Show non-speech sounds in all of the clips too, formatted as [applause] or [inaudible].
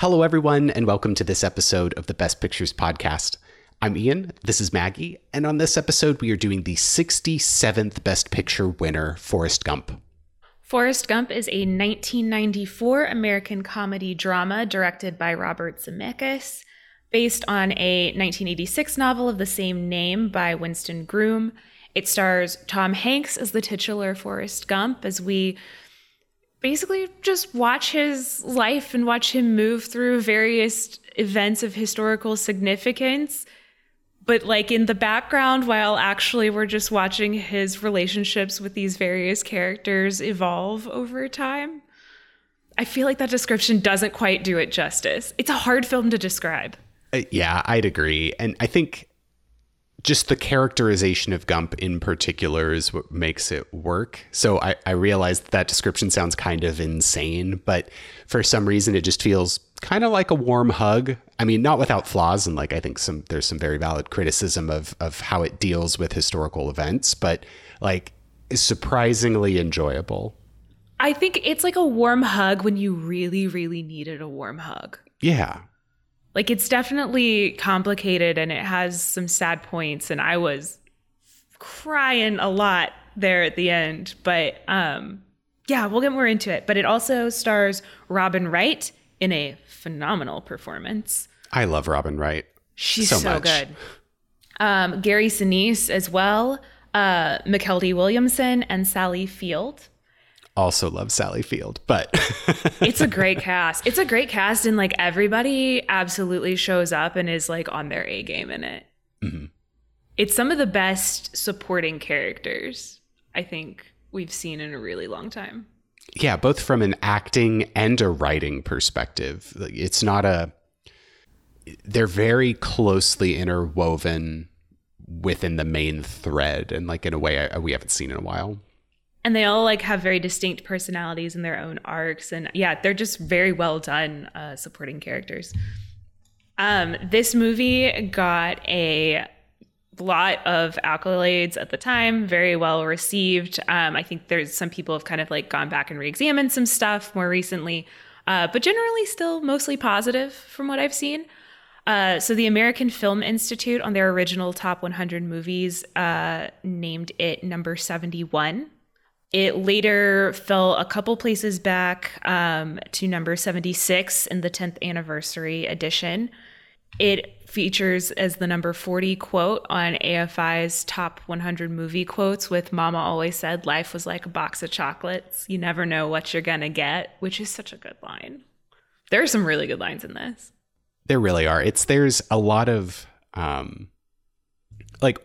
Hello, everyone, and welcome to this episode of the Best Pictures Podcast. I'm Ian, this is Maggie, and on this episode, we are doing the 67th Best Picture winner, Forrest Gump. Forrest Gump is a 1994 American comedy drama directed by Robert Zemeckis, based on a 1986 novel of the same name by Winston Groom. It stars Tom Hanks as the titular Forrest Gump as we basically just watch his life and watch him move through various events of historical significance. But like in the background while actually we're just watching his relationships with these various characters evolve over time i feel like that description doesn't quite do it justice. It's a hard film to describe. Uh, yeah, I'd agree. And I think just the characterization of Gump in particular is what makes it work. So I, I realize that, that description sounds kind of insane, but for some reason it just feels kind of like a warm hug. I mean, not without flaws, and like I think some there's some very valid criticism of of how it deals with historical events, but like is surprisingly enjoyable. i think it's like a warm hug when you really really needed a warm hug Yeah. Like it's definitely complicated and it has some sad points and I was crying a lot there at the end, but um yeah, we'll get more into it, but it also stars Robin Wright in a phenomenal performance. I love Robin Wright. She's So so, good. Um Gary Sinise as well, uh Mykelti Williamson and Sally Field. Also love Sally Field, but [laughs] It's a great cast. It's a great cast, and like everybody absolutely shows up and is like on their A game in it. Mhm. It's some of the best supporting characters I think we've seen in a really long time. yeah, both from an acting and a writing perspective. It's not a they're very closely interwoven within the main thread and like in a way I, we haven't seen in a while. And they all like have very distinct personalities and their own arcs, and yeah, they're just very well done uh, supporting characters. Um, this movie got a lot of accolades at the time, very well received. Um, I think there's some people have kind of like gone back and re-examined some stuff more recently, uh, but generally still mostly positive from what I've seen. Uh, so the American Film Institute on their original top 100 movies uh, named it number 71. It later fell a couple places back um, to number 76 in the 10th anniversary edition. It features as the number 40 quote on AFI's top 100 movie quotes with Mama always said life was like a box of chocolates. You never know what you're going to get, which is such a good line. There are some really good lines in this. There really are. It's there's a lot of um like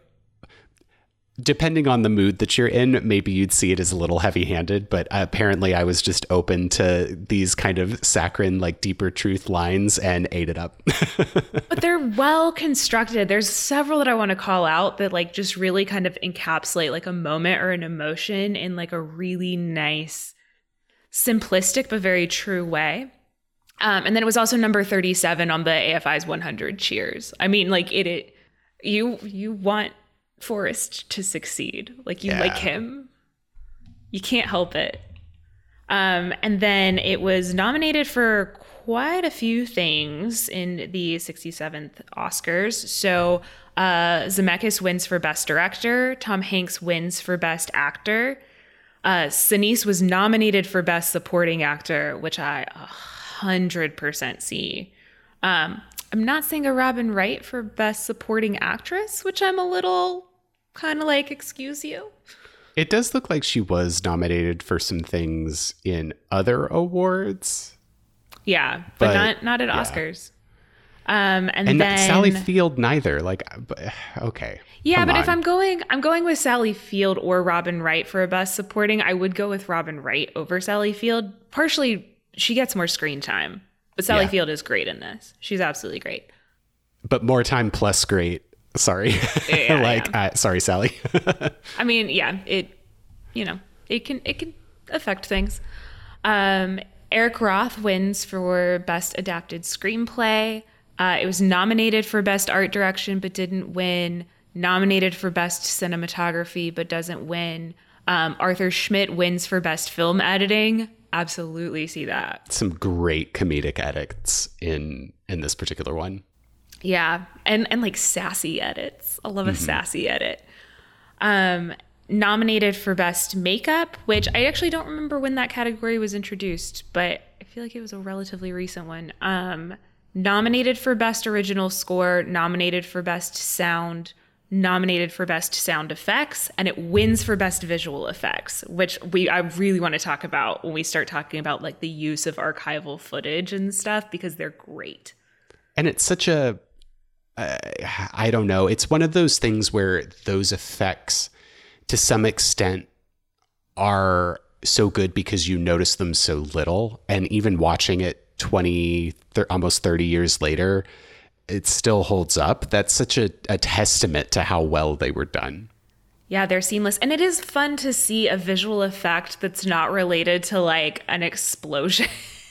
depending on the mood that you're in, maybe you'd see it as a little heavy-handed, but apparently I was just open to these kind of saccharine like deeper truth lines and ate it up. [laughs] but they're well constructed. There's several that I want to call out that like just really kind of encapsulate like a moment or an emotion in like a really nice, simplistic but very true way. Um, and then it was also number 37 on the AFI's 100 cheers. I mean, like it, it you you want Forrest to succeed. Like you Yeah. like him. You can't help it. Um, and then it was nominated for quite a few things in the 67th Oscars. So uh, Zemeckis wins for Best Director, Tom Hanks wins for Best Actor. Uh, Sinise was nominated for Best Supporting Actor, which I 100% see. Um, I'm not seeing a Robin Wright for Best Supporting Actress, which I'm a little kind of like, excuse you. it does look like she was nominated for some things in other awards. Yeah, but, But, not not at yeah. Oscars. Um, and, And then Sally Field neither. Like [sighs] okay. yeah, but if. I'm going, I'm going with Sally Field or Robin Wright for a best supporting. I would go with Robin Wright over Sally Field. Partially, she gets more screen time, but Sally Yeah. Field is great in this. She's absolutely great. but more time plus great. Sorry. Yeah, [laughs] like Uh, sorry Sally. [laughs] I mean, yeah, it, you know, it can it can affect things. Um, Eric Roth wins for best adapted screenplay. Uh, it was nominated for best art direction, but didn't win. Nominated for best cinematography, but doesn't win. Um, Arthur Schmidt wins for best film editing. absolutely see that. Some great comedic edits in in this particular one. Yeah, and and like sassy edits. I love a mm-hmm. sassy edit. Um, nominated for best makeup, which I actually don't remember when that category was introduced, but I feel like it was a relatively recent one. Um, nominated for best original score, nominated for best sound, nominated for best sound effects, and it wins for best visual effects, which we I really want to talk about when we start talking about like the use of archival footage and stuff because they're great. And it's such a uh, I don't know, it's one of those things where those effects to some extent are so good because you notice them so little. And even watching it 20 almost 30 years later it still holds up. That's such a, a testament to how well they were done. Yeah they're seamless. And it is fun to see a visual effect that's not related to like an explosion [laughs]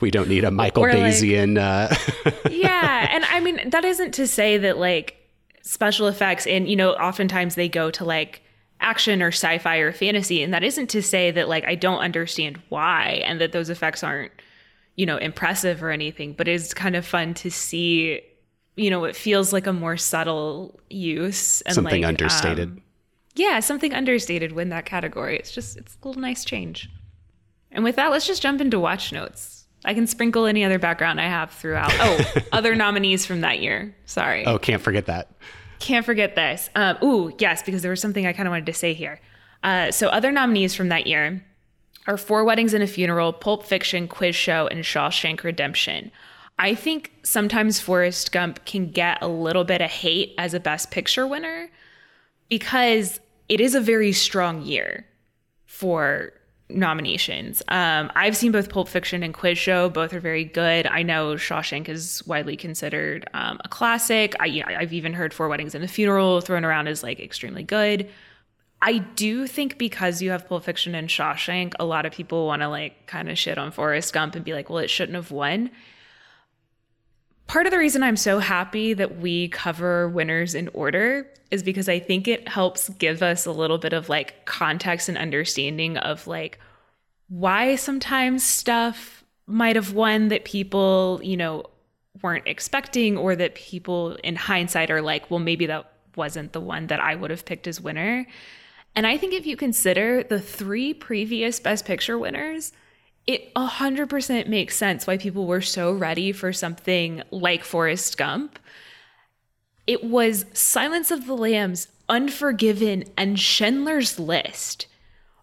we don't need a michael bayesian like, uh... [laughs] yeah and i mean that isn't to say that like special effects and you know oftentimes they go to like action or sci-fi or fantasy and that isn't to say that like I don't understand why and that those effects aren't you know impressive or anything but it's kind of fun to see you know it feels like a more subtle use and something like, understated. um, yeah something understated win that category. It's just it's a little nice change. And with that let's just jump into watch notes I can sprinkle any other background I have throughout. Oh, [laughs] other nominees from that year. Sorry. Oh, can't forget that. Can't forget this. Um, ooh, yes, because there was something I kind of wanted to say here. Uh, so, other nominees from that year are Four Weddings and a Funeral, Pulp Fiction, Quiz Show, and Shawshank Redemption. I think sometimes Forrest Gump can get a little bit of hate as a Best Picture winner because it is a very strong year for nominations. Um, I've seen both Pulp Fiction and Quiz Show. Both are very good. I know Shawshank is widely considered um, a classic. I, I've even heard Four Weddings and a Funeral thrown around as like extremely good. I do think because you have Pulp Fiction and Shawshank, a lot of people want to like kind of shit on Forrest Gump and be like, well, it shouldn't have won. Part of the reason I'm so happy that we cover winners in order is because I think it helps give us a little bit of like context and understanding of like why sometimes stuff might have won that people, you know, weren't expecting or that people in hindsight are like, well, maybe that wasn't the one that I would have picked as winner. And I think if you consider the three previous Best Picture winners, it 100% makes sense why people were so ready for something like Forrest Gump. It was Silence of the Lambs, Unforgiven, and Schindler's List.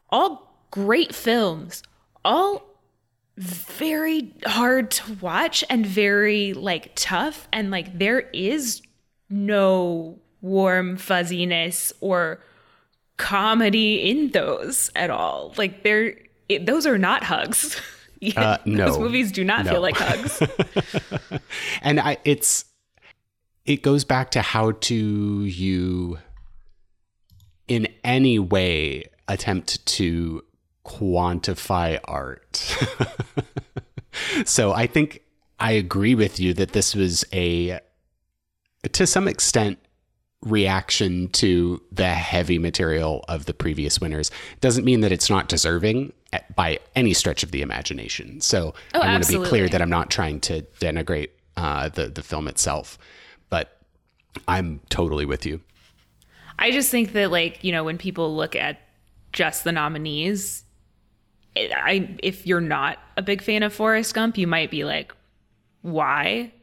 All great films, all very hard to watch and very like tough and like there is no warm fuzziness or comedy in those at all. Like there it, those are not hugs. [laughs] uh, no, those movies do not no. feel like hugs. [laughs] and I, it's it goes back to how to you in any way attempt to quantify art. [laughs] so I think I agree with you that this was a to some extent reaction to the heavy material of the previous winners doesn't mean that it's not deserving by any stretch of the imagination. So oh, I want to be clear that I'm not trying to denigrate uh, the the film itself, but I'm totally with you. I just think that like you know when people look at just the nominees, I if you're not a big fan of Forrest Gump, you might be like, why?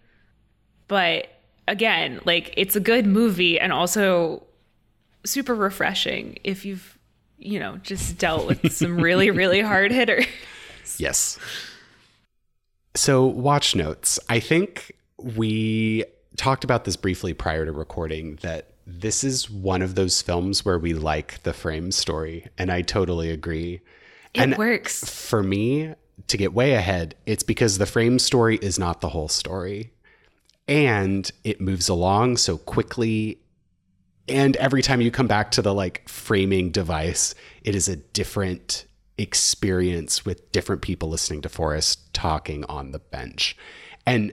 But again, like it's a good movie and also super refreshing if you've, you know, just dealt with [laughs] some really, really hard hitters. Yes. So, watch notes. I think we talked about this briefly prior to recording that this is one of those films where we like the frame story. And I totally agree. It and works. For me, to get way ahead, it's because the frame story is not the whole story and it moves along so quickly and every time you come back to the like framing device it is a different experience with different people listening to Forrest talking on the bench and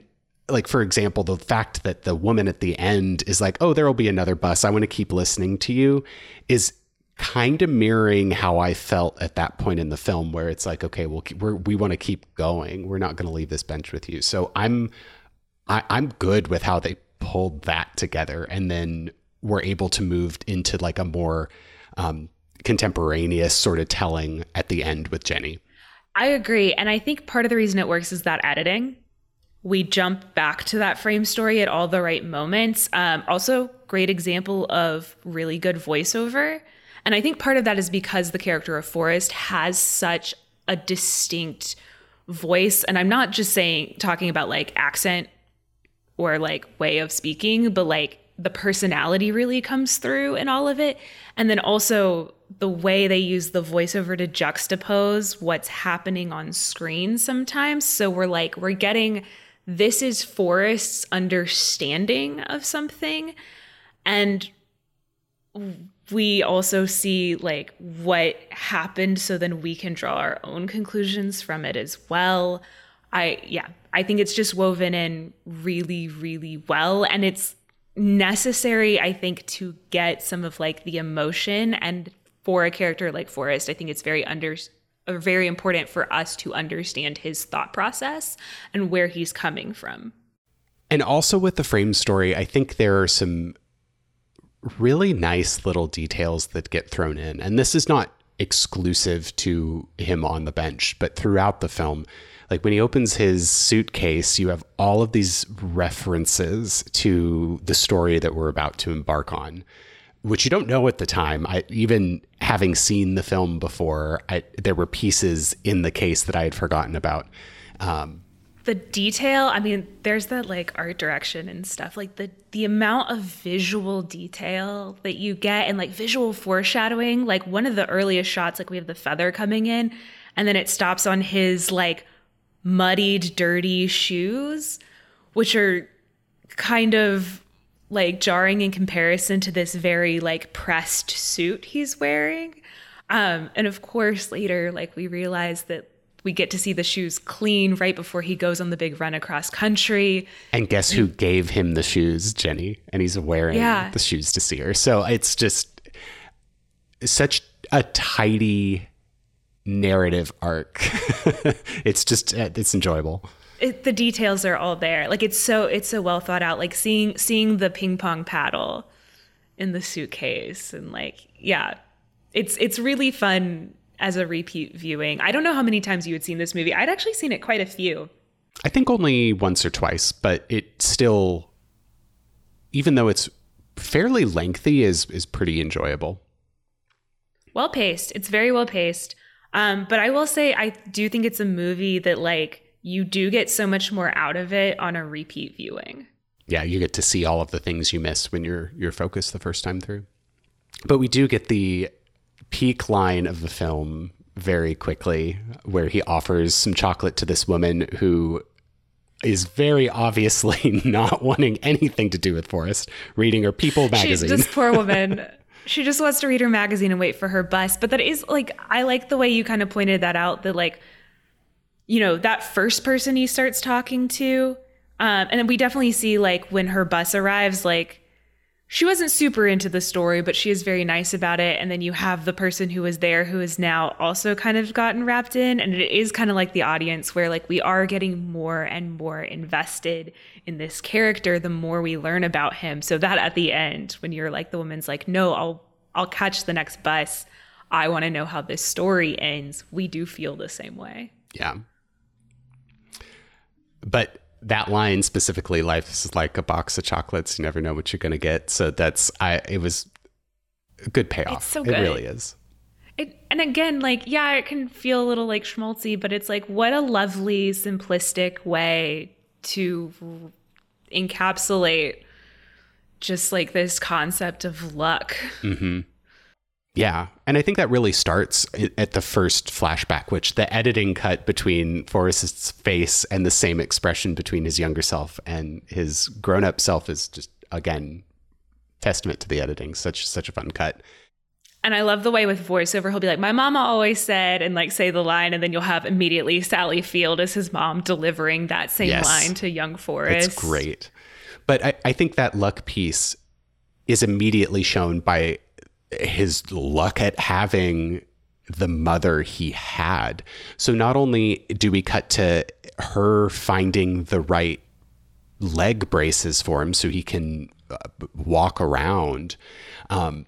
like for example the fact that the woman at the end is like oh there will be another bus i want to keep listening to you is kind of mirroring how I felt at that point in the film, where it's like, okay, well, we're, we want to keep going. We're not going to leave this bench with you. So I'm, I, I'm good with how they pulled that together, and then were able to move into like a more um, contemporaneous sort of telling at the end with Jenny. I agree, and I think part of the reason it works is that editing. We jump back to that frame story at all the right moments. Um, also, great example of really good voiceover and I think part of that is because the character of Forrest has such a distinct voice. And I'm not just saying, talking about like accent or like way of speaking, but like the personality really comes through in all of it. And then also the way they use the voiceover to juxtapose what's happening on screen sometimes. So we're like, we're getting this is Forrest's understanding of something. And we also see like what happened so then we can draw our own conclusions from it as well i yeah i think it's just woven in really really well. And it's necessary i think to get some of like the emotion. And for a character like forrest i think it's very under uh, very important for us to understand his thought process and where he's coming from. And also with the frame story i think there are some really nice little details that get thrown in. And this is not exclusive to him on the bench, but throughout the film, like when he opens his suitcase, you have all of these references to the story that we're about to embark on, which you don't know at the time. I even having seen the film before, I, there were pieces in the case that I had forgotten about. Um, the detail i mean there's that like art direction and stuff like the the amount of visual detail that you get and like visual foreshadowing like one of the earliest shots like we have the feather coming in and then it stops on his like muddied dirty shoes which are kind of like jarring in comparison to this very like pressed suit he's wearing um and of course later like we realize that we get to see the shoes clean right before he goes on the big run across country. And guess who gave him the shoes, Jenny? And he's wearing yeah. the shoes to see her. So it's just such a tidy narrative arc. [laughs] it's just eh, it's enjoyable. It, the details are all there. Like it's so it's so well thought out. Like seeing seeing the ping pong paddle in the suitcase and like yeah, it's it's really fun as a repeat viewing. I don't know how many times you had seen this movie. I'd actually seen it quite a few. I think only once or twice, but it still, even though it's fairly lengthy, is is pretty enjoyable. Well paced. It's very well paced. Um, but I will say, I do think it's a movie that like you do get so much more out of it on a repeat viewing. Yeah, you get to see all of the things you miss when you're you're focused the first time through. But we do get the peak line of the film very quickly, where he offers some chocolate to this woman who is very obviously [laughs] not wanting anything to do with Forrest, reading her People magazine. She, this poor woman. [laughs] she just wants to read her magazine and wait for her bus. But that is like, I like the way you kind of pointed that out that, like, you know, that first person he starts talking to. Um, and then we definitely see, like, when her bus arrives, like, she wasn't super into the story, but she is very nice about it. And then you have the person who was there who is now also kind of gotten wrapped in. And it is kind of like the audience where like we are getting more and more invested in this character the more we learn about him. So that at the end, when you're like the woman's like, no, I'll I'll catch the next bus. I want to know how this story ends. We do feel the same way. Yeah. But that line specifically, life is like a box of chocolates. You never know what you're going to get. So that's, I, it was a good payoff. It's so good. It really is. It, and again, like, yeah, it can feel a little like schmaltzy, but it's like, what a lovely, simplistic way to encapsulate just like this concept of luck. Mm-hmm. Yeah. And I think that really starts at the first flashback, which the editing cut between Forrest's face and the same expression between his younger self and his grown up self is just, again, testament to the editing. Such, such a fun cut. And I love the way with voiceover, he'll be like, My mama always said, and like say the line, and then you'll have immediately Sally Field as his mom delivering that same yes. line to young Forrest. It's great. But I, I think that luck piece is immediately shown by his luck at having the mother he had. So not only do we cut to her finding the right leg braces for him so he can uh, walk around, um,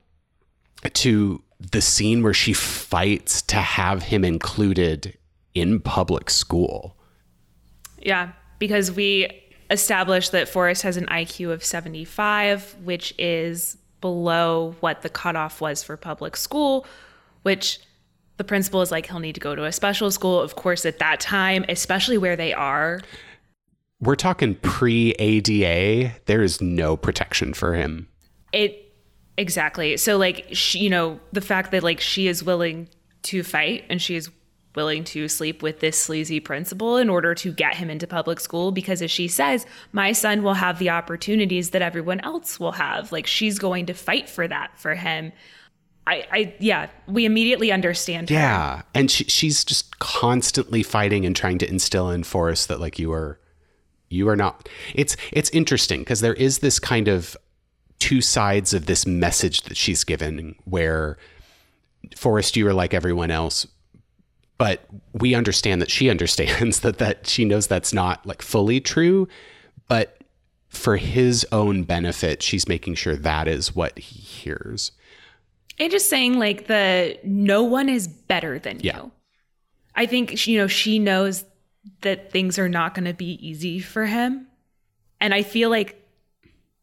to the scene where she fights to have him included in public school. Yeah, because we established that Forrest has an IQ of 75, which is below what the cutoff was for public school, which the principal is like, he'll need to go to a special school. Of course, at that time, especially where they are. We're talking pre ADA, there is no protection for him. It exactly. So, like, she, you know, the fact that like she is willing to fight and she is willing to sleep with this sleazy principal in order to get him into public school because as she says my son will have the opportunities that everyone else will have like she's going to fight for that for him I, I yeah, we immediately understand. Her. Yeah, and she, she's just constantly fighting and trying to instill in Forrest that like you are, you are not. It's it's interesting because there is this kind of two sides of this message that she's given where Forrest, you are like everyone else, but we understand that she [laughs] understands that that she knows that's not like fully true, but for his own benefit, she's making sure that is what he hears. And just saying like the no one is better than yeah. you. I think you know she knows that things are not going to be easy for him. And I feel like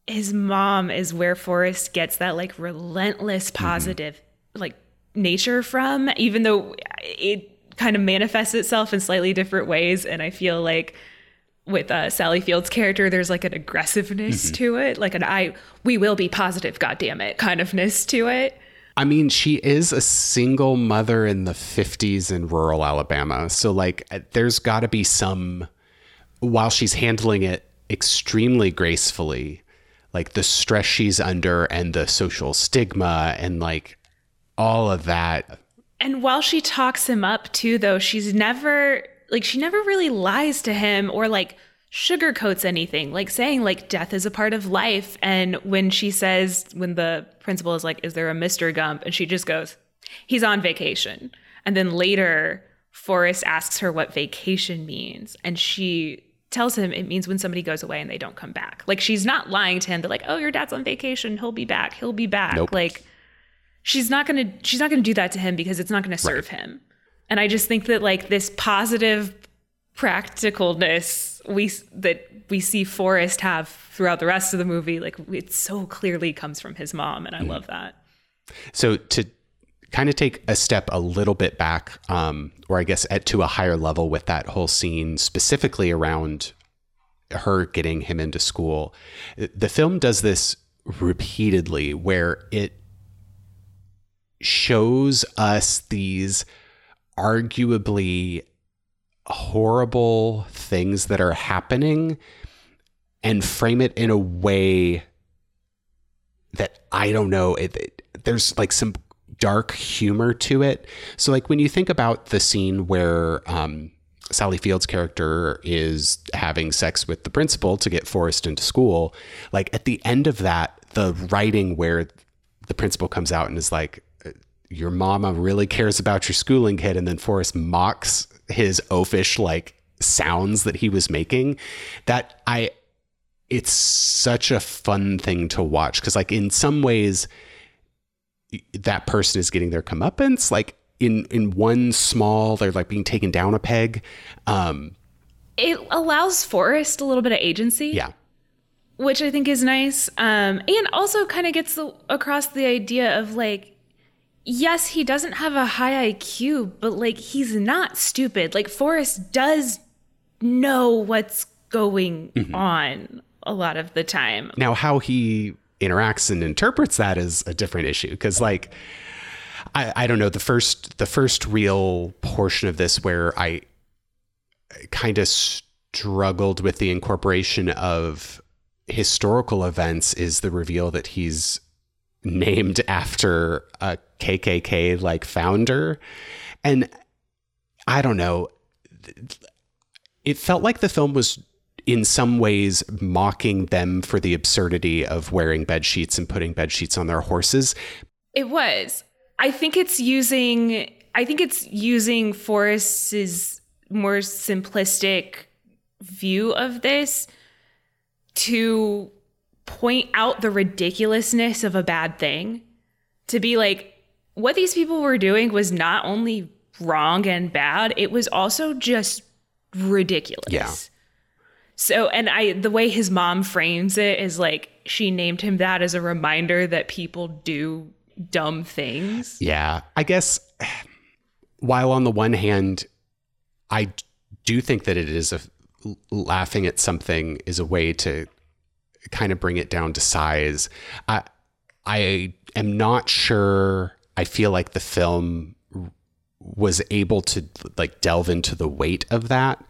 his mom is where Forrest gets that like relentless mm-hmm. positive mm-hmm. like nature from even though it kind of manifests itself in slightly different ways and I feel like with uh, Sally Field's character, there's like an aggressiveness mm-hmm. to it, like an I we will be positive, God damn it, kind ofness to it. I mean, she is a single mother in the 50s in rural Alabama. So, like, uh, there's got to be some, while she's handling it extremely gracefully, like the stress she's under and the social stigma and like all of that. And while she talks him up too, though, she's never, like, she never really lies to him or like, sugarcoats anything, like saying like death is a part of life. And when she says, when the principal is like, "Is there a Mr. Gump?" and she just goes, "He's on vacation." And then later, Forrest asks her what vacation means, and she tells him it means when somebody goes away and they don't come back. Like she's not lying to him, but like, "Oh, your dad's on vacation. He'll be back. He'll be back." Nope. Like she's not gonna she's not gonna do that to him because it's not gonna serve right. him. And I just think that like this positive practicalness we that we see Forrest have throughout the rest of the movie, like it so clearly comes from his mom, and I mm love that. So to kind of take a step a little bit back, um, or I guess at to a higher level with that whole scene, specifically around her getting him into school, the film does this repeatedly, where it shows us these arguably horrible things that are happening and frame it in a way that I don't know. It, it, there's like some dark humor to it. So, like when you think about the scene where um, Sally Field's character is having sex with the principal to get Forrest into school, like at the end of that, the writing where the principal comes out and is like, your mama really cares about your schooling kid and then Forrest mocks his oafish like sounds that he was making that I it's such a fun thing to watch. Because like in some ways that person is getting their comeuppance. Like in in one small they're like being taken down a peg um it allows Forrest a little bit of agency. Yeah. Which I think is nice um and also kind of gets the, across the idea of like yes, he doesn't have a high IQ, but like he's not stupid. Like Forrest does know what's going mm-hmm. on a lot of the time. Now, how he interacts and interprets that is a different issue because, like, I, I don't know the first the first real portion of this where I kind of struggled with the incorporation of historical events is the reveal that he's named after a KKK like founder. And I don't know, it felt like the film was in some ways mocking them for the absurdity of wearing bed sheets and putting bed sheets on their horses. It was. I think it's using I think it's using Forrest's more simplistic view of this to point out the ridiculousness of a bad thing. To be like, what these people were doing was not only wrong and bad, it was also just ridiculous. Yeah. So, and I, the way his mom frames it is like she named him that as a reminder that people do dumb things. Yeah. I guess while on the one hand, I do think that it is a laughing at something is a way to kind of bring it down to size. I I am not sure. I feel like the film was able to like delve into the weight of that,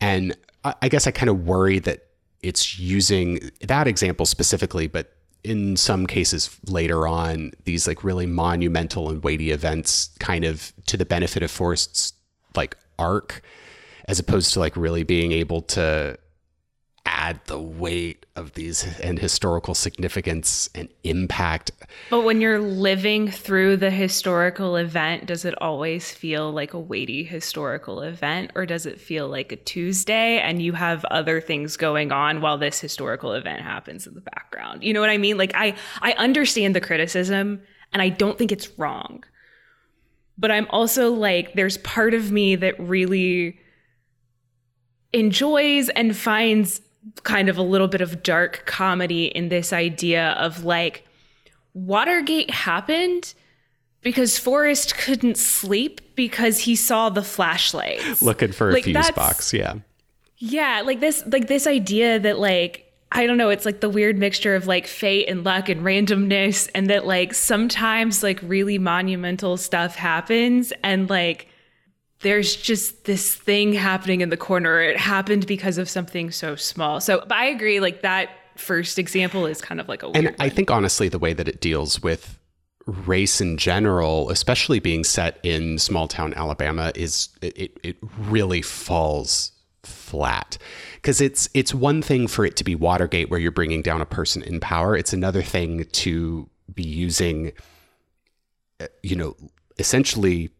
and I, I guess I kind of worry that it's using that example specifically, but in some cases later on, these like really monumental and weighty events kind of to the benefit of Forrest's like arc, as opposed to like really being able to add the weight of these and historical significance and impact. But when you're living through the historical event, does it always feel like a weighty historical event or does it feel like a Tuesday and you have other things going on while this historical event happens in the background? You know what I mean? Like I I understand the criticism and I don't think it's wrong. But I'm also like there's part of me that really enjoys and finds kind of a little bit of dark comedy in this idea of like Watergate happened because Forrest couldn't sleep because he saw the flashlights looking for like a fuse box. Yeah. Yeah, like this like this idea that like I don't know, it's like the weird mixture of like fate and luck and randomness and that like sometimes like really monumental stuff happens and like there's just this thing happening in the corner. It happened because of something so small. So, but I agree, like that first example is kind of like a And one. I think honestly, the way that it deals with race in general, especially being set in small town Alabama, is it, it really falls flat because it's it's one thing for it to be Watergate where you're bringing down a person in power. It's another thing to be using, uh, you know, essentially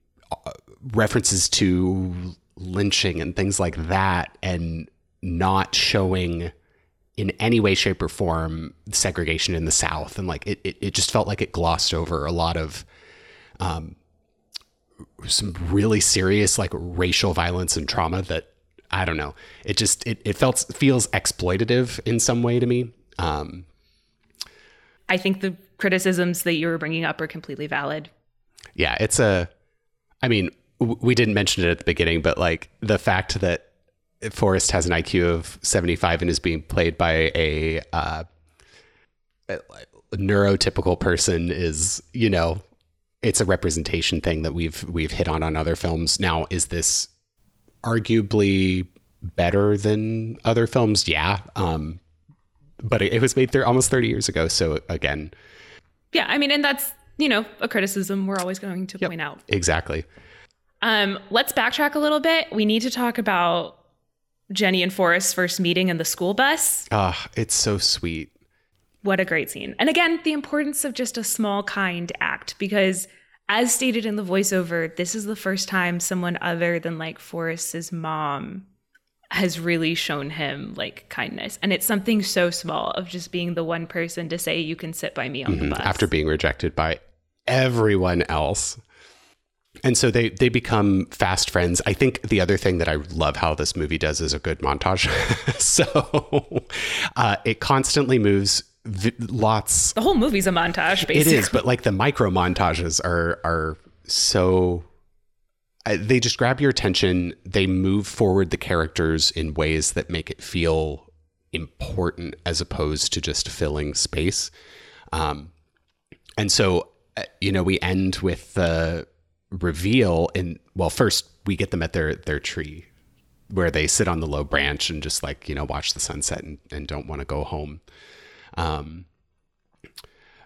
references to lynching and things like that and not showing in any way shape or form segregation in the south. And like it, it, it just felt like it glossed over a lot of um, some really serious like racial violence and trauma that i don't know. It just it, it felt feels exploitative in some way to me. Um, i think the criticisms that you were bringing up are completely valid. Yeah it's a i mean we didn't mention it at the beginning, but like the fact that Forrest has an IQ of 75 and is being played by a, uh, neurotypical person is, you know, it's a representation thing that we've we've hit on on other films. Now, is this arguably better than other films? Yeah, um, but it, it was made there almost 30 years ago. So again, yeah, I mean, and that's you know a criticism we're always going to yep, point out. Exactly. Um, let's backtrack a little bit. We need to talk about Jenny and Forrest's first meeting in the school bus. Ah, it's so sweet. What a great scene. And again, the importance of just a small, kind act because, as stated in the voiceover, this is the first time someone other than like Forrest's mom has really shown him like kindness. And it's something so small of just being the one person to say, you can sit by me on mm-hmm. the bus. After being rejected by everyone else and so they they become fast friends. I think the other thing that I love how this movie does is a good montage. [laughs] so uh, it constantly moves v- lots. The whole movie's a montage. Basically. It is, but like the micro montages are are so. Uh, they just grab your attention. They move forward the characters in ways that make it feel important, as opposed to just filling space. Um, and so, uh, you know, we end with the reveal and well first we get them at their their tree where they sit on the low branch and just like you know watch the sunset and, and don't want to go home. Um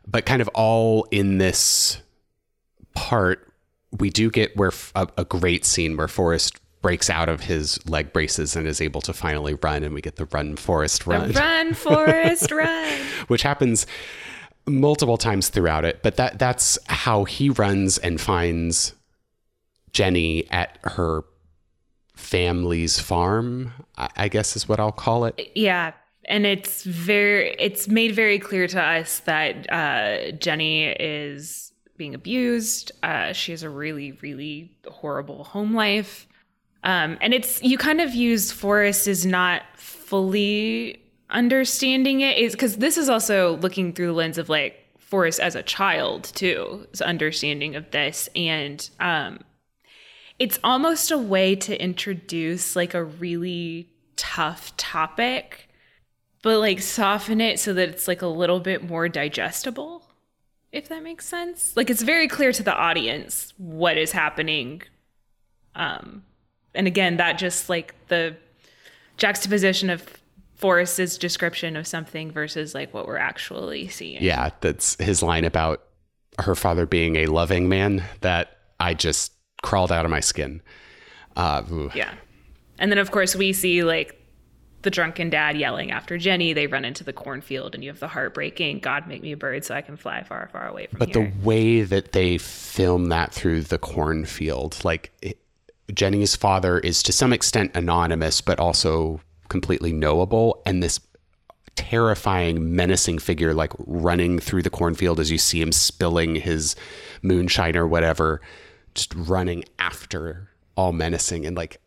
but kind of all in this part we do get where a, a great scene where Forrest breaks out of his leg braces and is able to finally run and we get the run Forrest run. the run [laughs] Forrest run. Which happens multiple times throughout it, but that that's how he runs and finds Jenny at her family's farm, I, guess is what I'll call it. Yeah. And it's very, it's made very clear to us that uh, Jenny is being abused. Uh, she has a really, really horrible home life. Um, and it's, you kind of use Forrest as not fully understanding it, is because this is also looking through the lens of like Forrest as a child, too, his understanding of this. And um, it's almost a way to introduce like a really tough topic but like soften it so that it's like a little bit more digestible if that makes sense. Like it's very clear to the audience what is happening um and again that just like the juxtaposition of Forrest's description of something versus like what we're actually seeing. Yeah, that's his line about her father being a loving man that I just crawled out of my skin. Uh. Yeah. And then, of course, we see like the drunken dad yelling after Jenny. They run into the cornfield, and you have the heartbreaking God make me a bird so I can fly far, far away from But here. the way that they film that through the cornfield, like it, Jenny's father is to some extent anonymous, but also completely knowable. And this terrifying, menacing figure, like running through the cornfield as you see him spilling his moonshine or whatever, just running after all menacing. And like,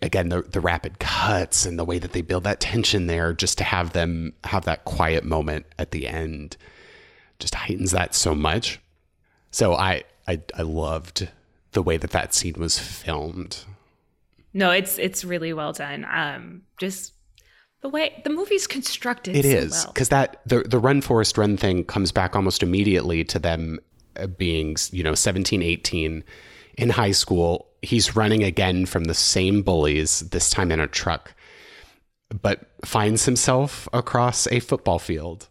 again, the, the rapid cuts and the way that they build that tension there, just to have them have that quiet moment at the end, just heightens that so much. So I, I, I loved the way that that scene was filmed. no, it's it's really well done. Um, just the way the movie's constructed. It so is well. because that the the run Forrest run thing comes back almost immediately to them being you know 17 18 in high school he's running again from the same bullies this time in a truck but finds himself across a football field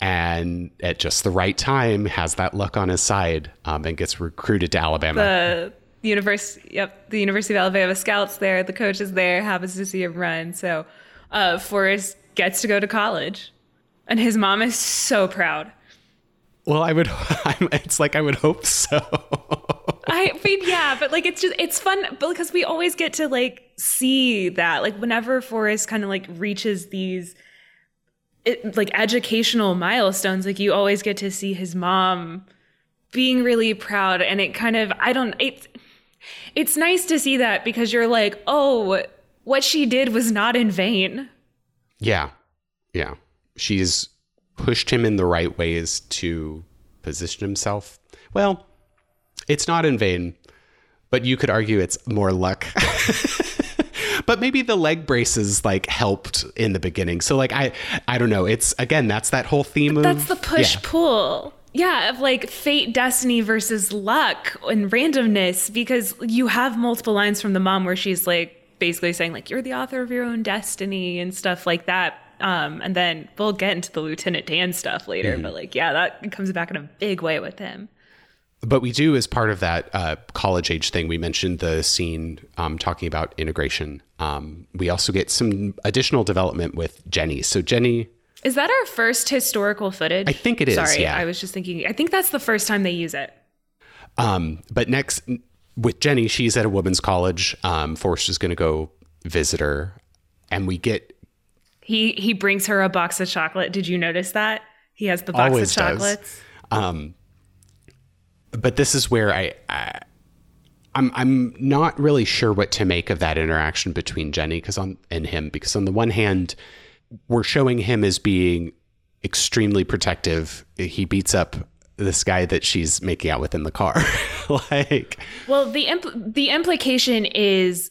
and at just the right time has that luck on his side um, and gets recruited to alabama. The university yep the university of alabama scouts there the coach is there happens to see him run. So uh forrest gets to go to college and his mom is so proud well i would [laughs] I'm, it's like i would hope so [laughs] I mean, yeah, but like it's just it's fun because we always get to like see that like whenever Forrest kind of like reaches these it, like educational milestones, like you always get to see his mom being really proud, and it kind of I don't it's it's nice to see that because you're like, oh, what she did was not in vain. Yeah. Yeah. She's pushed him in the right ways to position himself. Well, it's not in vain, but you could argue it's more luck. [laughs] but maybe the leg braces like helped in the beginning. So like I I don't know. It's again that's that whole theme of That's the push Yeah. pull. Yeah, of like fate, destiny versus luck and randomness because you have multiple lines from the mom where she's like basically saying like you're the author of your own destiny and stuff like that. Um, and then we'll get into the Lieutenant Dan stuff later, Mm-hmm. but like yeah, that comes back in a big way with him. But we do, as part of that uh, college age thing, we mentioned the scene um, talking about integration. Um, we also get some additional development with Jenny. So Jenny Is that our first historical footage? I think it is, Sorry, yeah. I was just thinking. I think that's the first time they use it. Um, but next with Jenny, she's at a women's college. Um, Forrest is going to go visit her, and we get He he brings her a box of chocolate. Did you notice that? He has the box Always of does. chocolates. Um, but this is where I, I I'm I'm not really sure what to make of that interaction between Jenny because on and him because on the one hand we're showing him as being extremely protective. He beats up this guy that she's making out with in the car. [laughs] like Well, the impl- the implication is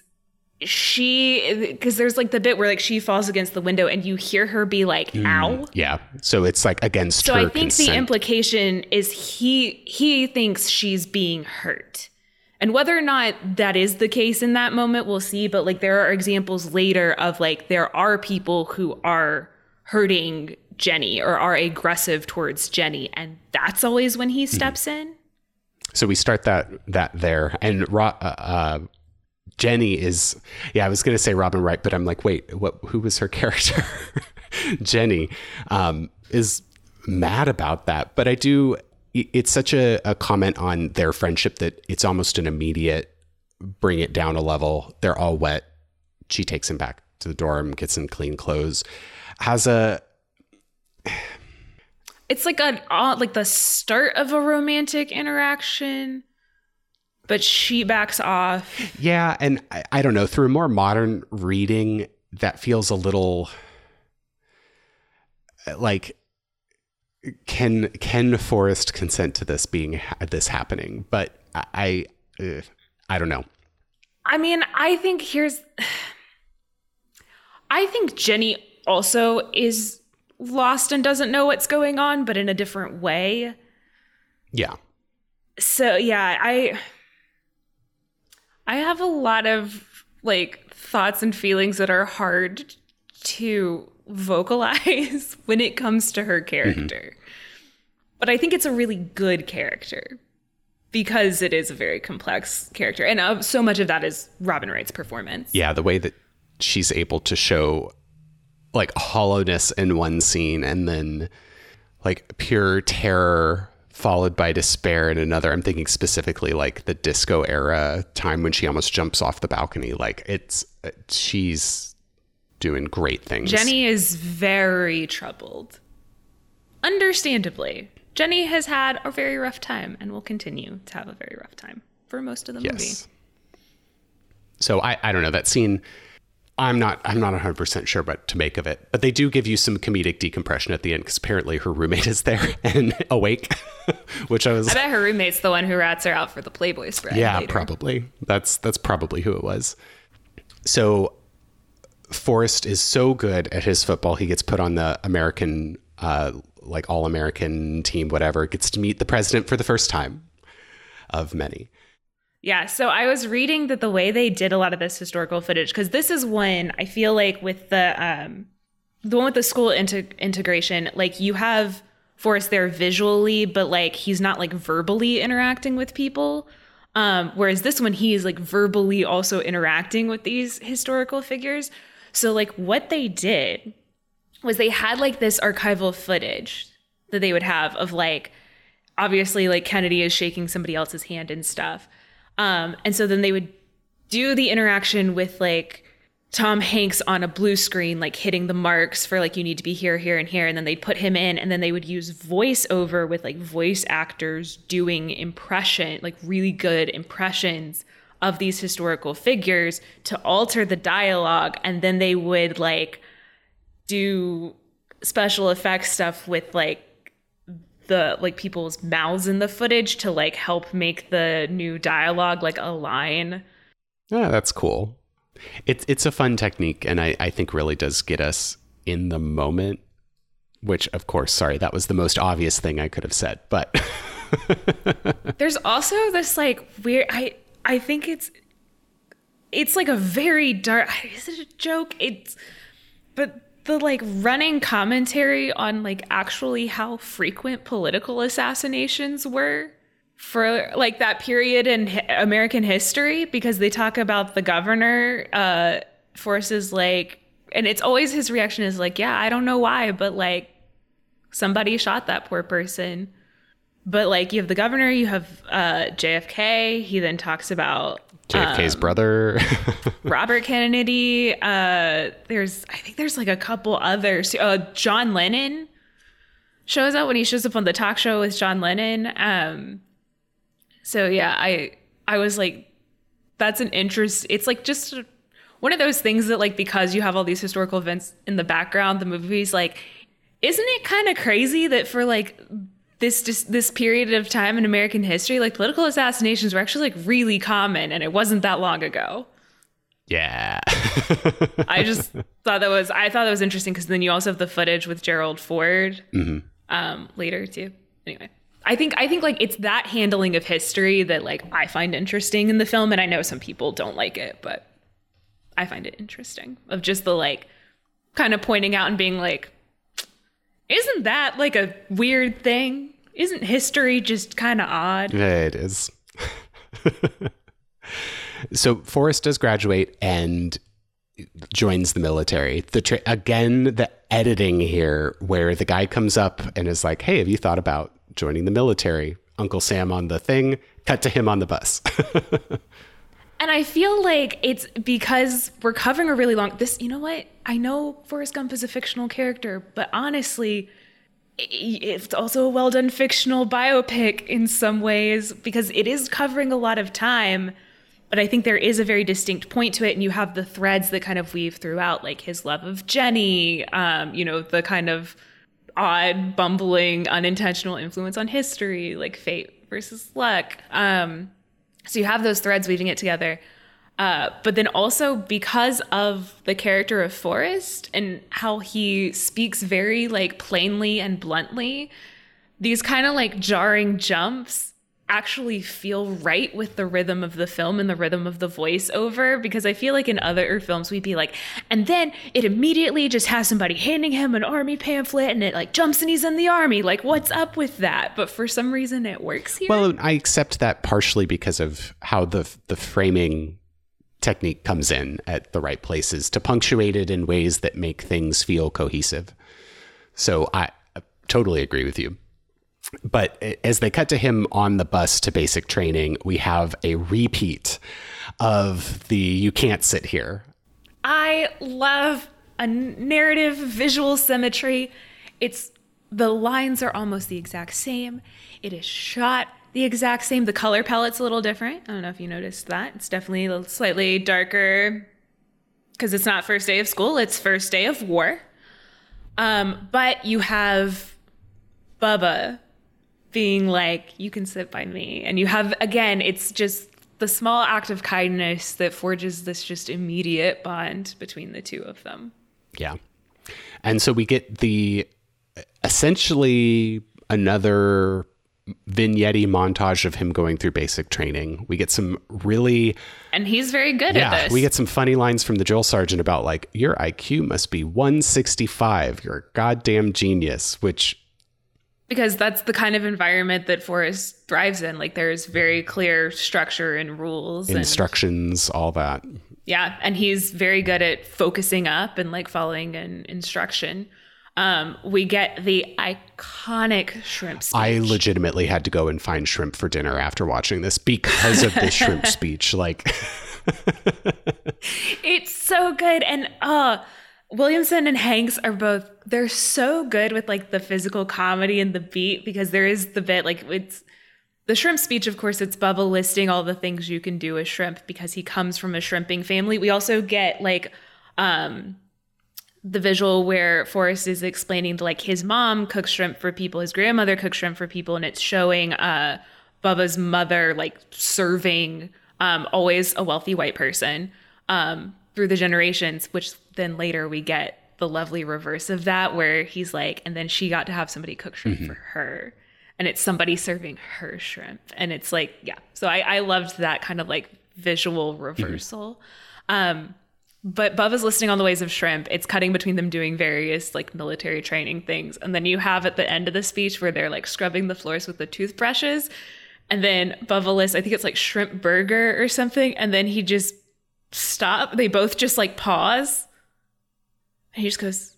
she because there's like the bit where like she falls against the window and you hear her be like ow. yeah, so it's like against So I think consent. the implication is he he thinks she's being hurt. And whether or not that is the case in that moment, we'll see. But like there are examples later of like there are people who are hurting Jenny or are aggressive towards Jenny, and that's always when he Mm-hmm. steps in. so we start that that there and uh, uh jenny is yeah i was gonna say robin wright but i'm like wait what who was her [laughs] character jenny um is mad about that, but I do. It's such a, a comment on their friendship that it's almost an immediate bring it down a level. They're all wet. She takes him back to the dorm, gets him clean clothes. Has a it's like a uh, like the start of a romantic interaction but she backs off yeah and I, I, don't know through a more modern reading that feels a little like can can forrest consent to this being this happening but i i, uh, I don't know i mean i think here's i think jenny also is lost and doesn't know what's going on, but in a different way. Yeah. So yeah, I I have a lot of like thoughts and feelings that are hard to vocalize [laughs] when it comes to her character. Mm-hmm. But I think it's a really good character because it is a very complex character. And uh, so much of that is Robin Wright's performance. Yeah, the way that she's able to show like hollowness in one scene and then like pure terror followed by despair in another. I'm thinking specifically like the disco era time when she almost jumps off the balcony. Like it's she's doing great things. Jenny is very troubled. Understandably. Jenny has had a very rough time and will continue to have a very rough time for most of the yes. movie. So I, I don't know that scene I'm not I'm not 100% sure what to make of it. But they do give you some comedic decompression at the end cuz apparently her roommate is there [laughs] and awake, [laughs] which I was I bet her roommate's the one who rats her out for the Playboy spread. Yeah, later. probably. That's that's probably who it was. So Forrest is so good at his football, he gets put on the American uh, like all American team whatever, gets to meet the president for the first time of many. Yeah, so I was reading that the way they did a lot of this historical footage because this is when I feel like with the um the one with the school integration, like you have Forrest there visually, but like he's not like verbally interacting with people. Um, whereas this one, he is like verbally also interacting with these historical figures. So like what they did was they had like this archival footage that they would have of like obviously like Kennedy is shaking somebody else's hand and stuff. Um, and so then they would do the interaction with like Tom Hanks on a blue screen, like hitting the marks for like you need to be here, here, and here, and then they'd put him in, and then they would use voiceover with like voice actors doing impression, like really good impressions of these historical figures to alter the dialogue, and then they would like do special effects stuff with like the like people's mouths in the footage to like help make the new dialogue like align. Yeah, that's cool. It's it's a fun technique and I, I think really does get us in the moment. Which of course, sorry, that was the most obvious thing I could have said, but [laughs] there's also this like weird I I think it's it's like a very dark [laughs] is it a joke? It's but the like running commentary on like actually how frequent political assassinations were for like that period in American history because they talk about the governor uh forces like and it's always his reaction is like yeah I don't know why but like somebody shot that poor person. But like you have the governor you have uh JFK he then talks about JFK's um, brother, [laughs] Robert Kennedy. Uh, there's, I think there's like a couple others. Uh, John Lennon shows up when he shows up on the talk show with John Lennon. Um, so yeah, I I was like, that's an interest. It's like just one of those things that like because you have all these historical events in the background, the movie's like, isn't it kind of crazy that for like this just this period of time in American history, like political assassinations were actually like really common, and it wasn't that long ago. Yeah, I just [laughs] thought that was I thought that was interesting because then you also have the footage with Gerald Ford mm-hmm. um, later too. Anyway, I think I think like it's that handling of history that like I find interesting in the film, and I know some people don't like it, but I find it interesting of just the like kind of pointing out and being like, isn't that like a weird thing? Isn't history just kind of odd? Yeah, it is. [laughs] so Forrest does graduate, and joins the military. The tra- again, the editing here, where the guy comes up and is like, "Hey, have you thought about joining the military?" Uncle Sam on the thing. Cut to him on the bus. [laughs] and I feel like it's because we're covering a really long. This, you know what? I know Forrest Gump is a fictional character, but honestly, it's also a well done fictional biopic in some ways because it is covering a lot of time but I think there is a very distinct point to it, and you have the threads that kind of weave throughout, like his love of Jenny, um, you know, the kind of odd, bumbling, unintentional influence on history, like fate versus luck. Um, so you have those threads weaving it together. Uh, but then also because of the character of Forrest and how he speaks very like plainly and bluntly, these kind of like jarring jumps actually feel right with the rhythm of the film and the rhythm of the voiceover because I feel like in other films we'd be like, and then it immediately just has somebody handing him an army pamphlet and it like jumps and he's in the army. Like, what's up with that? But for some reason it works here. Well, I accept that partially because of how the the framing technique comes in at the right places to punctuate it in ways that make things feel cohesive. So I, I totally agree with you but as they cut to him on the bus to basic training, we have a repeat of the you can't sit here. I love a narrative visual symmetry. It's the lines are almost the exact same. It is shot the exact same. The color palette's a little different. I don't know if you noticed that. It's definitely a slightly darker because it's not first day of school, it's first day of war. Um, but you have Bubba being like, you can sit by me. And you have, again, it's just the small act of kindness that forges this just immediate bond between the two of them. Yeah. And so we get the essentially another vignette montage of him going through basic training. We get some really And he's very good yeah, at this. We get some funny lines from the drill sergeant about like your IQ must be 165. You're a goddamn genius, which because that's the kind of environment that Forrest thrives in. Like there's very clear structure and rules, instructions, and, all that. Yeah, and he's very good at focusing up and like following an instruction. Um, we get the iconic shrimp speech. I legitimately had to go and find shrimp for dinner after watching this because of the shrimp [laughs] speech. Like, it's so good, and uh Williamson and Hanks are both they're so good with like the physical comedy and the beat because there is the bit like it's the shrimp speech of course it's Bubba listing all the things you can do with shrimp because he comes from a shrimping family. We also get like um the visual where Forrest is explaining to like his mom cooks shrimp for people, his grandmother cooks shrimp for people and it's showing uh Bubba's mother like serving um always a wealthy white person. Um through the generations, which then later we get the lovely reverse of that, where he's like, and then she got to have somebody cook shrimp mm-hmm. for her. And it's somebody serving her shrimp. And it's like, yeah. So I, I loved that kind of like visual reversal. Mm-hmm. Um, but Bubba's listening on the ways of shrimp. It's cutting between them doing various like military training things. And then you have at the end of the speech where they're like scrubbing the floors with the toothbrushes. And then Bubba lists, I think it's like shrimp burger or something. And then he just stop. They both just like pause. And he just goes,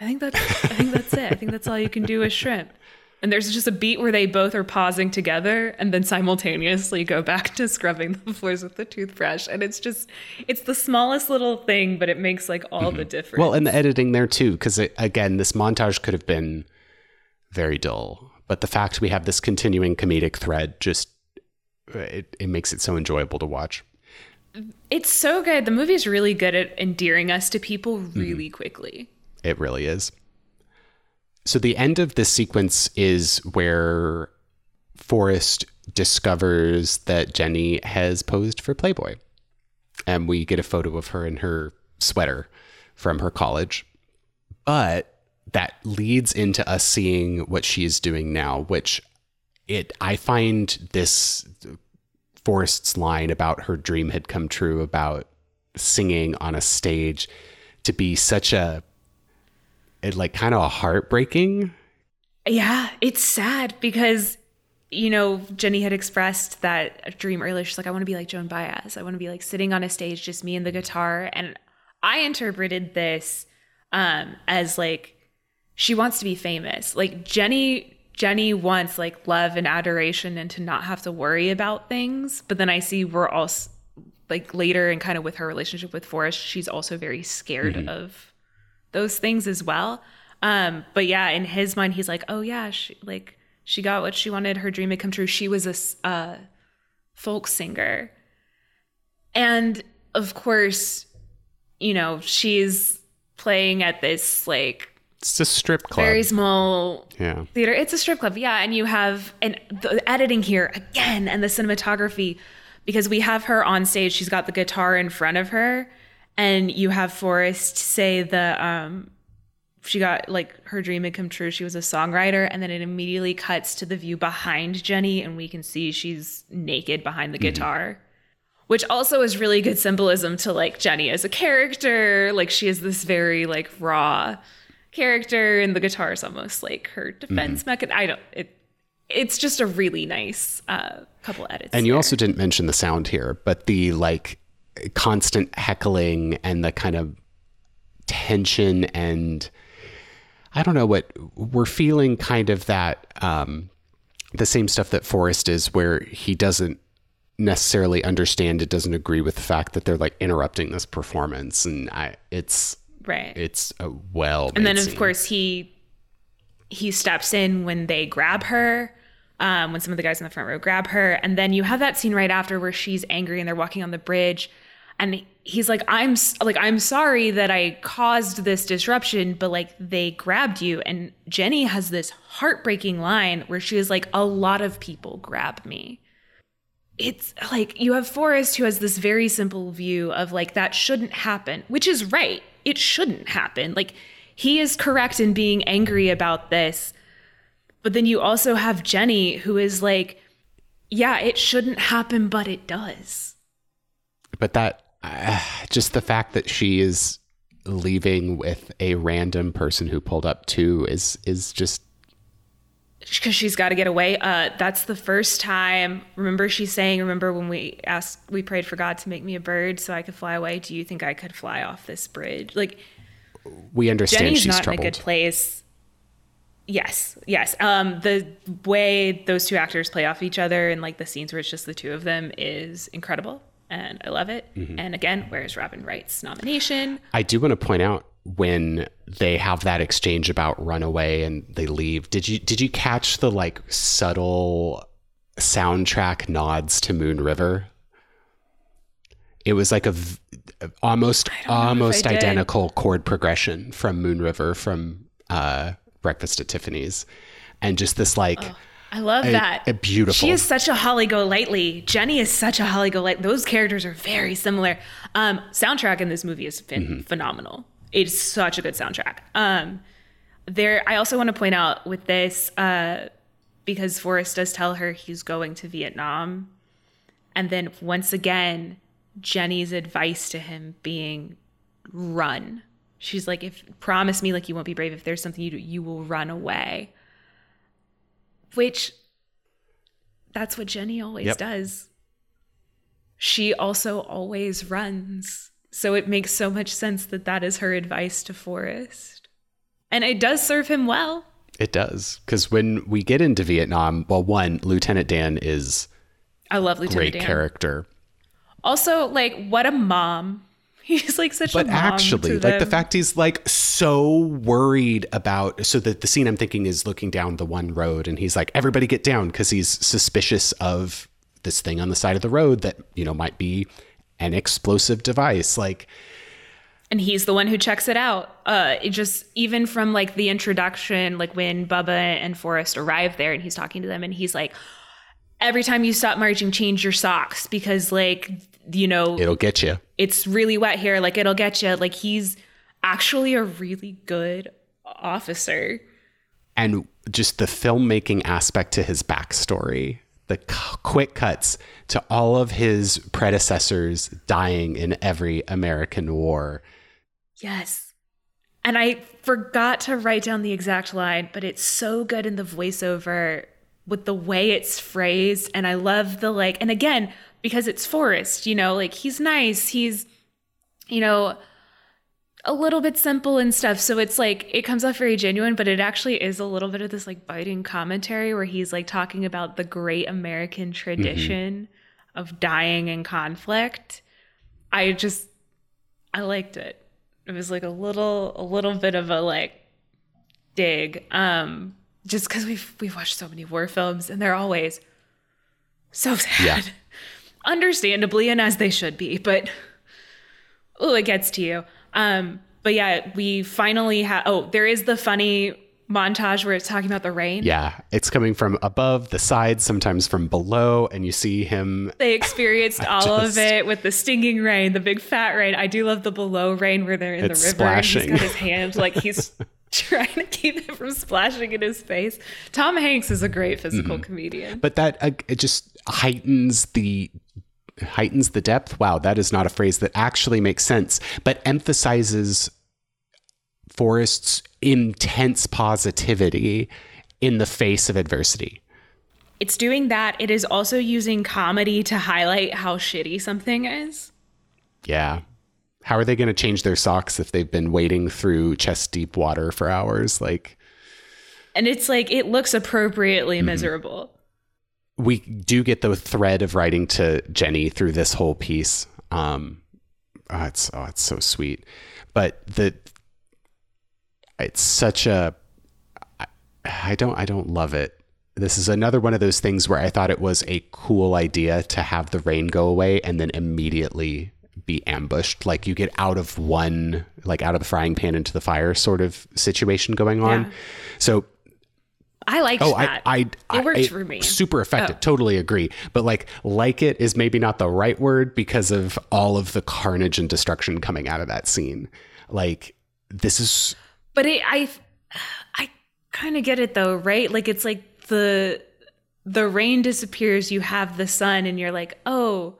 I think that's I think that's it. I think that's all you can do with shrimp. And there's just a beat where they both are pausing together and then simultaneously go back to scrubbing the floors with the toothbrush. And it's just, it's the smallest little thing, but it makes like all mm-hmm. the difference. Well, and the editing there too, because again, this montage could have been very dull. But the fact we have this continuing comedic thread just, it, it makes it so enjoyable to watch it's so good. The movie is really good at endearing us to people really mm. quickly. It really is. So the end of this sequence is where Forrest discovers that Jenny has posed for Playboy. And we get a photo of her in her sweater from her college. But that leads into us seeing what she is doing now, which it I find this Forrest's line about her dream had come true about singing on a stage to be such a it like kind of a heartbreaking. Yeah, it's sad because you know, Jenny had expressed that dream earlier. She's like, I want to be like Joan Baez. I want to be like sitting on a stage, just me and the guitar. And I interpreted this um, as like she wants to be famous. Like Jenny Jenny wants like love and adoration and to not have to worry about things. But then I see we're also like later and kind of with her relationship with Forrest, she's also very scared mm-hmm. of those things as well. Um, but yeah, in his mind, he's like, oh yeah, she like she got what she wanted. Her dream had come true. She was a uh, folk singer, and of course, you know she's playing at this like it's a strip club. Very small yeah. theater. It's a strip club, yeah. And you have and the editing here again and the cinematography because we have her on stage. She's got the guitar in front of her, and you have Forrest say the um, she got like her dream had come true. She was a songwriter, and then it immediately cuts to the view behind Jenny, and we can see she's naked behind the mm-hmm. guitar. Which also is really good symbolism to like Jenny as a character. Like she is this very like raw character, and the guitar is almost like her defense mm-hmm. mechanism. I don't. It it's just a really nice uh, couple edits. And you there. also didn't mention the sound here, but the like constant heckling and the kind of tension and I don't know what we're feeling kind of that um, the same stuff that Forrest is where he doesn't necessarily understand it doesn't agree with the fact that they're like interrupting this performance and I it's right it's a well and then of scene. course he he steps in when they grab her um, when some of the guys in the front row grab her. And then you have that scene right after where she's angry and they're walking on the bridge. And he's like, I'm like, I'm sorry that I caused this disruption, but like they grabbed you. And Jenny has this heartbreaking line where she is like, a lot of people grab me. It's like you have Forrest who has this very simple view of like, that shouldn't happen, which is right. It shouldn't happen. Like, he is correct in being angry about this but then you also have Jenny, who is like, yeah, it shouldn't happen, but it does. But that, uh, just the fact that she is leaving with a random person who pulled up too is is just because she's got to get away. Uh, that's the first time. Remember, she's saying, "Remember when we asked, we prayed for God to make me a bird so I could fly away? Do you think I could fly off this bridge?" Like, we understand Jenny's she's not troubled. in a good place. Yes, yes. Um, the way those two actors play off each other and like the scenes where it's just the two of them is incredible, and I love it. Mm-hmm. And again, where's Robin Wright's nomination? I do want to point out when they have that exchange about runaway and they leave. Did you did you catch the like subtle soundtrack nods to Moon River? It was like a v- almost almost identical chord progression from Moon River from uh Breakfast at Tiffany's, and just this like. Oh, I love a, that. A beautiful. She is such a Holly Golightly. Jenny is such a Holly Golightly. Those characters are very similar. Um, soundtrack in this movie is mm-hmm. phenomenal. It's such a good soundtrack. Um, there, I also want to point out with this uh, because Forrest does tell her he's going to Vietnam, and then once again, Jenny's advice to him being run. She's like if promise me like you won't be brave. If there's something you do you will run away. Which that's what jenny always yep. does. She also always runs so it makes so much sense that that is her advice to forrest. And it does serve him well. It does. Because when we get into vietnam well one lieutenant dan is i love lieutenant great dan. character. Also like what a mom. [laughs] He's like such but a But actually, like the fact he's like so worried about. So that the scene I'm thinking is looking down the one road, and he's like, "Everybody get down," because he's suspicious of this thing on the side of the road that you know might be an explosive device. Like, and he's the one who checks it out. Uh, it just even from like the introduction, like when Bubba and Forrest arrive there, and he's talking to them, and he's like, "Every time you stop marching, change your socks because like you know, it'll get you. It's really wet here. Like, it'll get you. Like, he's actually a really good officer. And just the filmmaking aspect to his backstory, the quick cuts to all of his predecessors dying in every American war. Yes. And I forgot to write down the exact line, but it's so good in the voiceover with the way it's phrased. And I love the like, and again, because it's Forrest, you know, like he's nice. He's, you know, a little bit simple and stuff. So it's like it comes off very genuine, but it actually is a little bit of this like biting commentary where he's like talking about the great American tradition mm-hmm. of dying in conflict. I just I liked it. It was like a little a little bit of a like dig. Um just because we've we've watched so many war films and they're always so [laughs] sad. Yeah. Understandably and as they should be, but oh, it gets to you. Um, but yeah, we finally have. Oh, there is the funny montage where it's talking about the rain. Yeah, it's coming from above, the sides, sometimes from below, and you see him. They experienced [laughs] all just... of it with the stinging rain, the big fat rain. I do love the below rain where they're in the river splashing. and he's got his hand like he's [laughs] trying to keep it from splashing in his face. Tom Hanks is a great physical mm-hmm. comedian. But that uh, it just heightens the heightens the depth. Wow, that is not a phrase that actually makes sense, but emphasizes Forrest's intense positivity in the face of adversity. It's doing that. It is also using comedy to highlight how shitty something is. Yeah. How are they going to change their socks if they've been wading through chest deep water for hours? Like, and it's like, it looks appropriately mm-hmm. miserable we do get the thread of writing to Jenny through this whole piece. Um, oh, it's oh, it's so sweet, but the it's such a I, I don't I don't love it. This is another one of those things where I thought it was a cool idea to have the rain go away and then immediately be ambushed. Like you get out of one, like out of the frying pan into the fire sort of situation going on. Yeah. So I like oh, that. I, I, it worked I, for me. Super effective. Oh. Totally agree. But like, like it is maybe not the right word because of all of the carnage and destruction coming out of that scene. Like, this is. But it, I, I kind of get it though, right? Like, it's like the the rain disappears, you have the sun, and you're like, oh,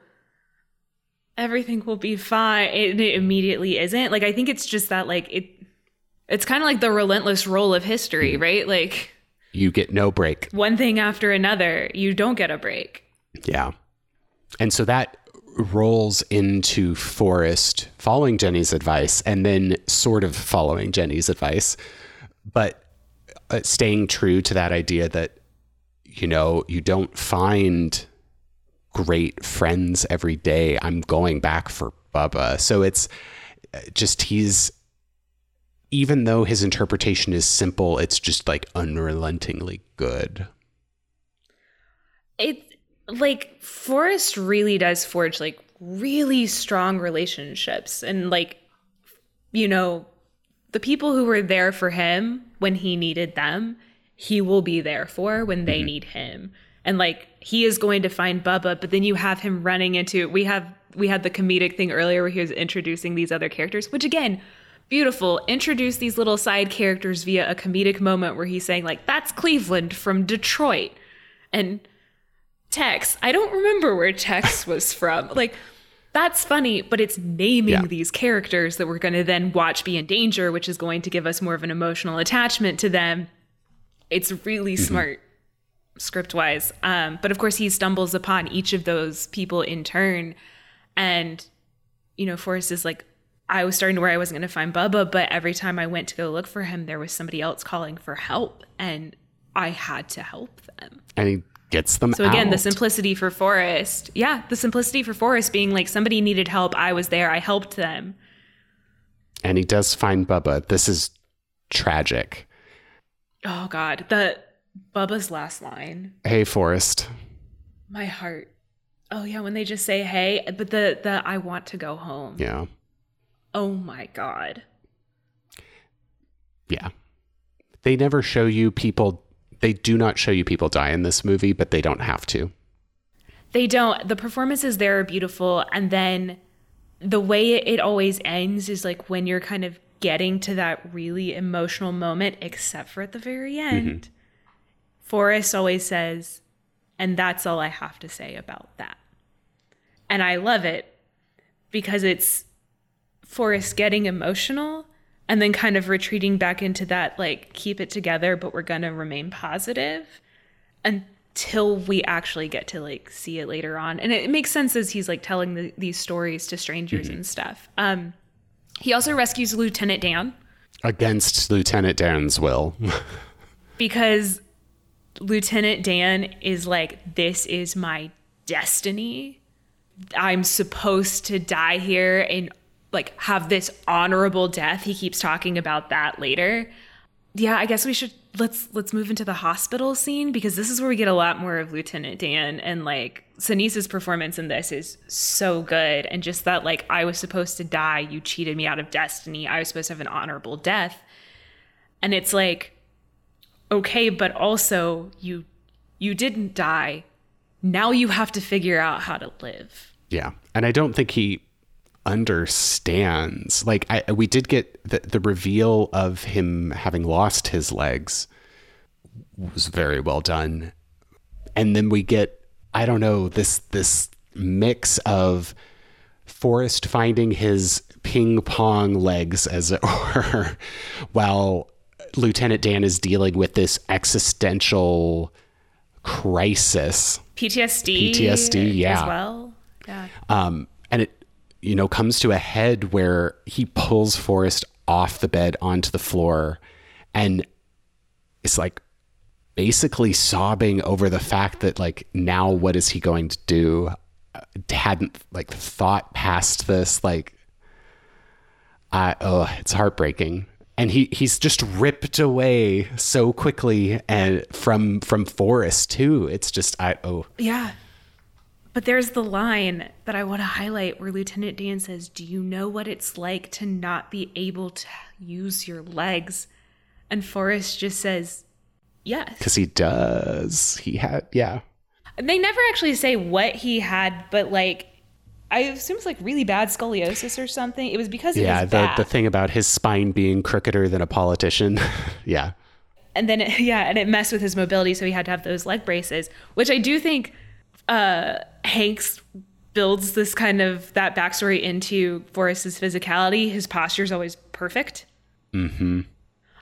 everything will be fine. It, it immediately isn't. Like, I think it's just that like it. It's kind of like the relentless roll of history, mm-hmm. right? Like you get no break. One thing after another, you don't get a break. Yeah. And so that rolls into Forrest following Jenny's advice and then sort of following Jenny's advice, but uh, staying true to that idea that, you know, you don't find great friends every day. I'm going back for Bubba. So it's uh, just he's even though his interpretation is simple, it's just like unrelentingly good. It's like Forrest really does forge like really strong relationships and like you know the people who were there for him when he needed them, he will be there for when they mm-hmm. need him. And like he is going to find Bubba, but then you have him running into we have we had the comedic thing earlier where he was introducing these other characters, which again, beautiful. Introduce these little side characters via a comedic moment where he's saying like that's cleveland from detroit. And tex i don't remember where tex [laughs] was from. Like that's funny but it's naming yeah. these characters that we're going to then watch be in danger which is going to give us more of an emotional attachment to them. It's really mm-hmm. smart script wise um, but of course he stumbles upon each of those people in turn. And you know forrest is like I was starting to worry I wasn't going to find Bubba, but every time I went to go look for him, there was somebody else calling for help, and I had to help them. And he gets them. So again, out. the simplicity for Forrest, yeah, the simplicity for Forrest being like somebody needed help, I was there, I helped them. And he does find Bubba. This is tragic. Oh God, the Bubba's last line. Hey, Forrest. My heart. Oh yeah, when they just say hey, but the the I want to go home. Yeah. Oh my God. Yeah. They never show you people, they do not show you people die in this movie, but they don't have to. They don't. The performances there are beautiful. And then the way it always ends is like when you're kind of getting to that really emotional moment, except for at the very end. Mm-hmm. Forrest always says, and that's all I have to say about that. And I love it because it's Forrest getting emotional and then kind of retreating back into that like keep it together but we're going to remain positive until we actually get to like see it later on and it, makes sense as he's like telling the, these stories to strangers mm-hmm. and stuff um He also rescues Lieutenant Dan Against Lieutenant Dan's will. [laughs] because Lieutenant Dan is like, This is my destiny. I'm supposed to die here and like have this honorable death. He keeps talking about that later. Yeah, I guess we should let's let's move into the hospital scene because this is where we get a lot more of Lieutenant Dan and like Sinise's performance in this is so good and just that like I was supposed to die, you cheated me out of destiny. I was supposed to have an honorable death. And it's like okay, but also you you didn't die. Now you have to figure out how to live. Yeah. And I don't think he understands. Like I we did get the, the reveal of him having lost his legs was very well done. And then we get I don't know this this mix of Forrest finding his ping pong legs as it [laughs] were while Lieutenant Dan is dealing with this existential crisis. PTSD. PTSD, yeah. As well. Yeah. Um, and it, you know, comes to a head where he pulls Forrest off the bed onto the floor and it's like basically sobbing over the fact that like now what is he going to do? Uh, hadn't like thought past this like I oh it's heartbreaking. And he he's just ripped away so quickly and from from Forrest too. It's just I oh. Yeah. But there's the line that I want to highlight where Lieutenant Dan says, Do you know what it's like to not be able to use your legs? And Forrest just says, Yes. because he does he had yeah They never actually say what he had, but like, I assume it's like really bad scoliosis or something. It was because yeah the, back. the thing about his spine being crookeder than a politician [laughs] yeah and then it, [laughs] yeah, and it messed with his mobility, so he had to have those leg braces, which I do think uh, Hanks builds this kind of that backstory into Forrest's physicality. His posture is always perfect. mm-hmm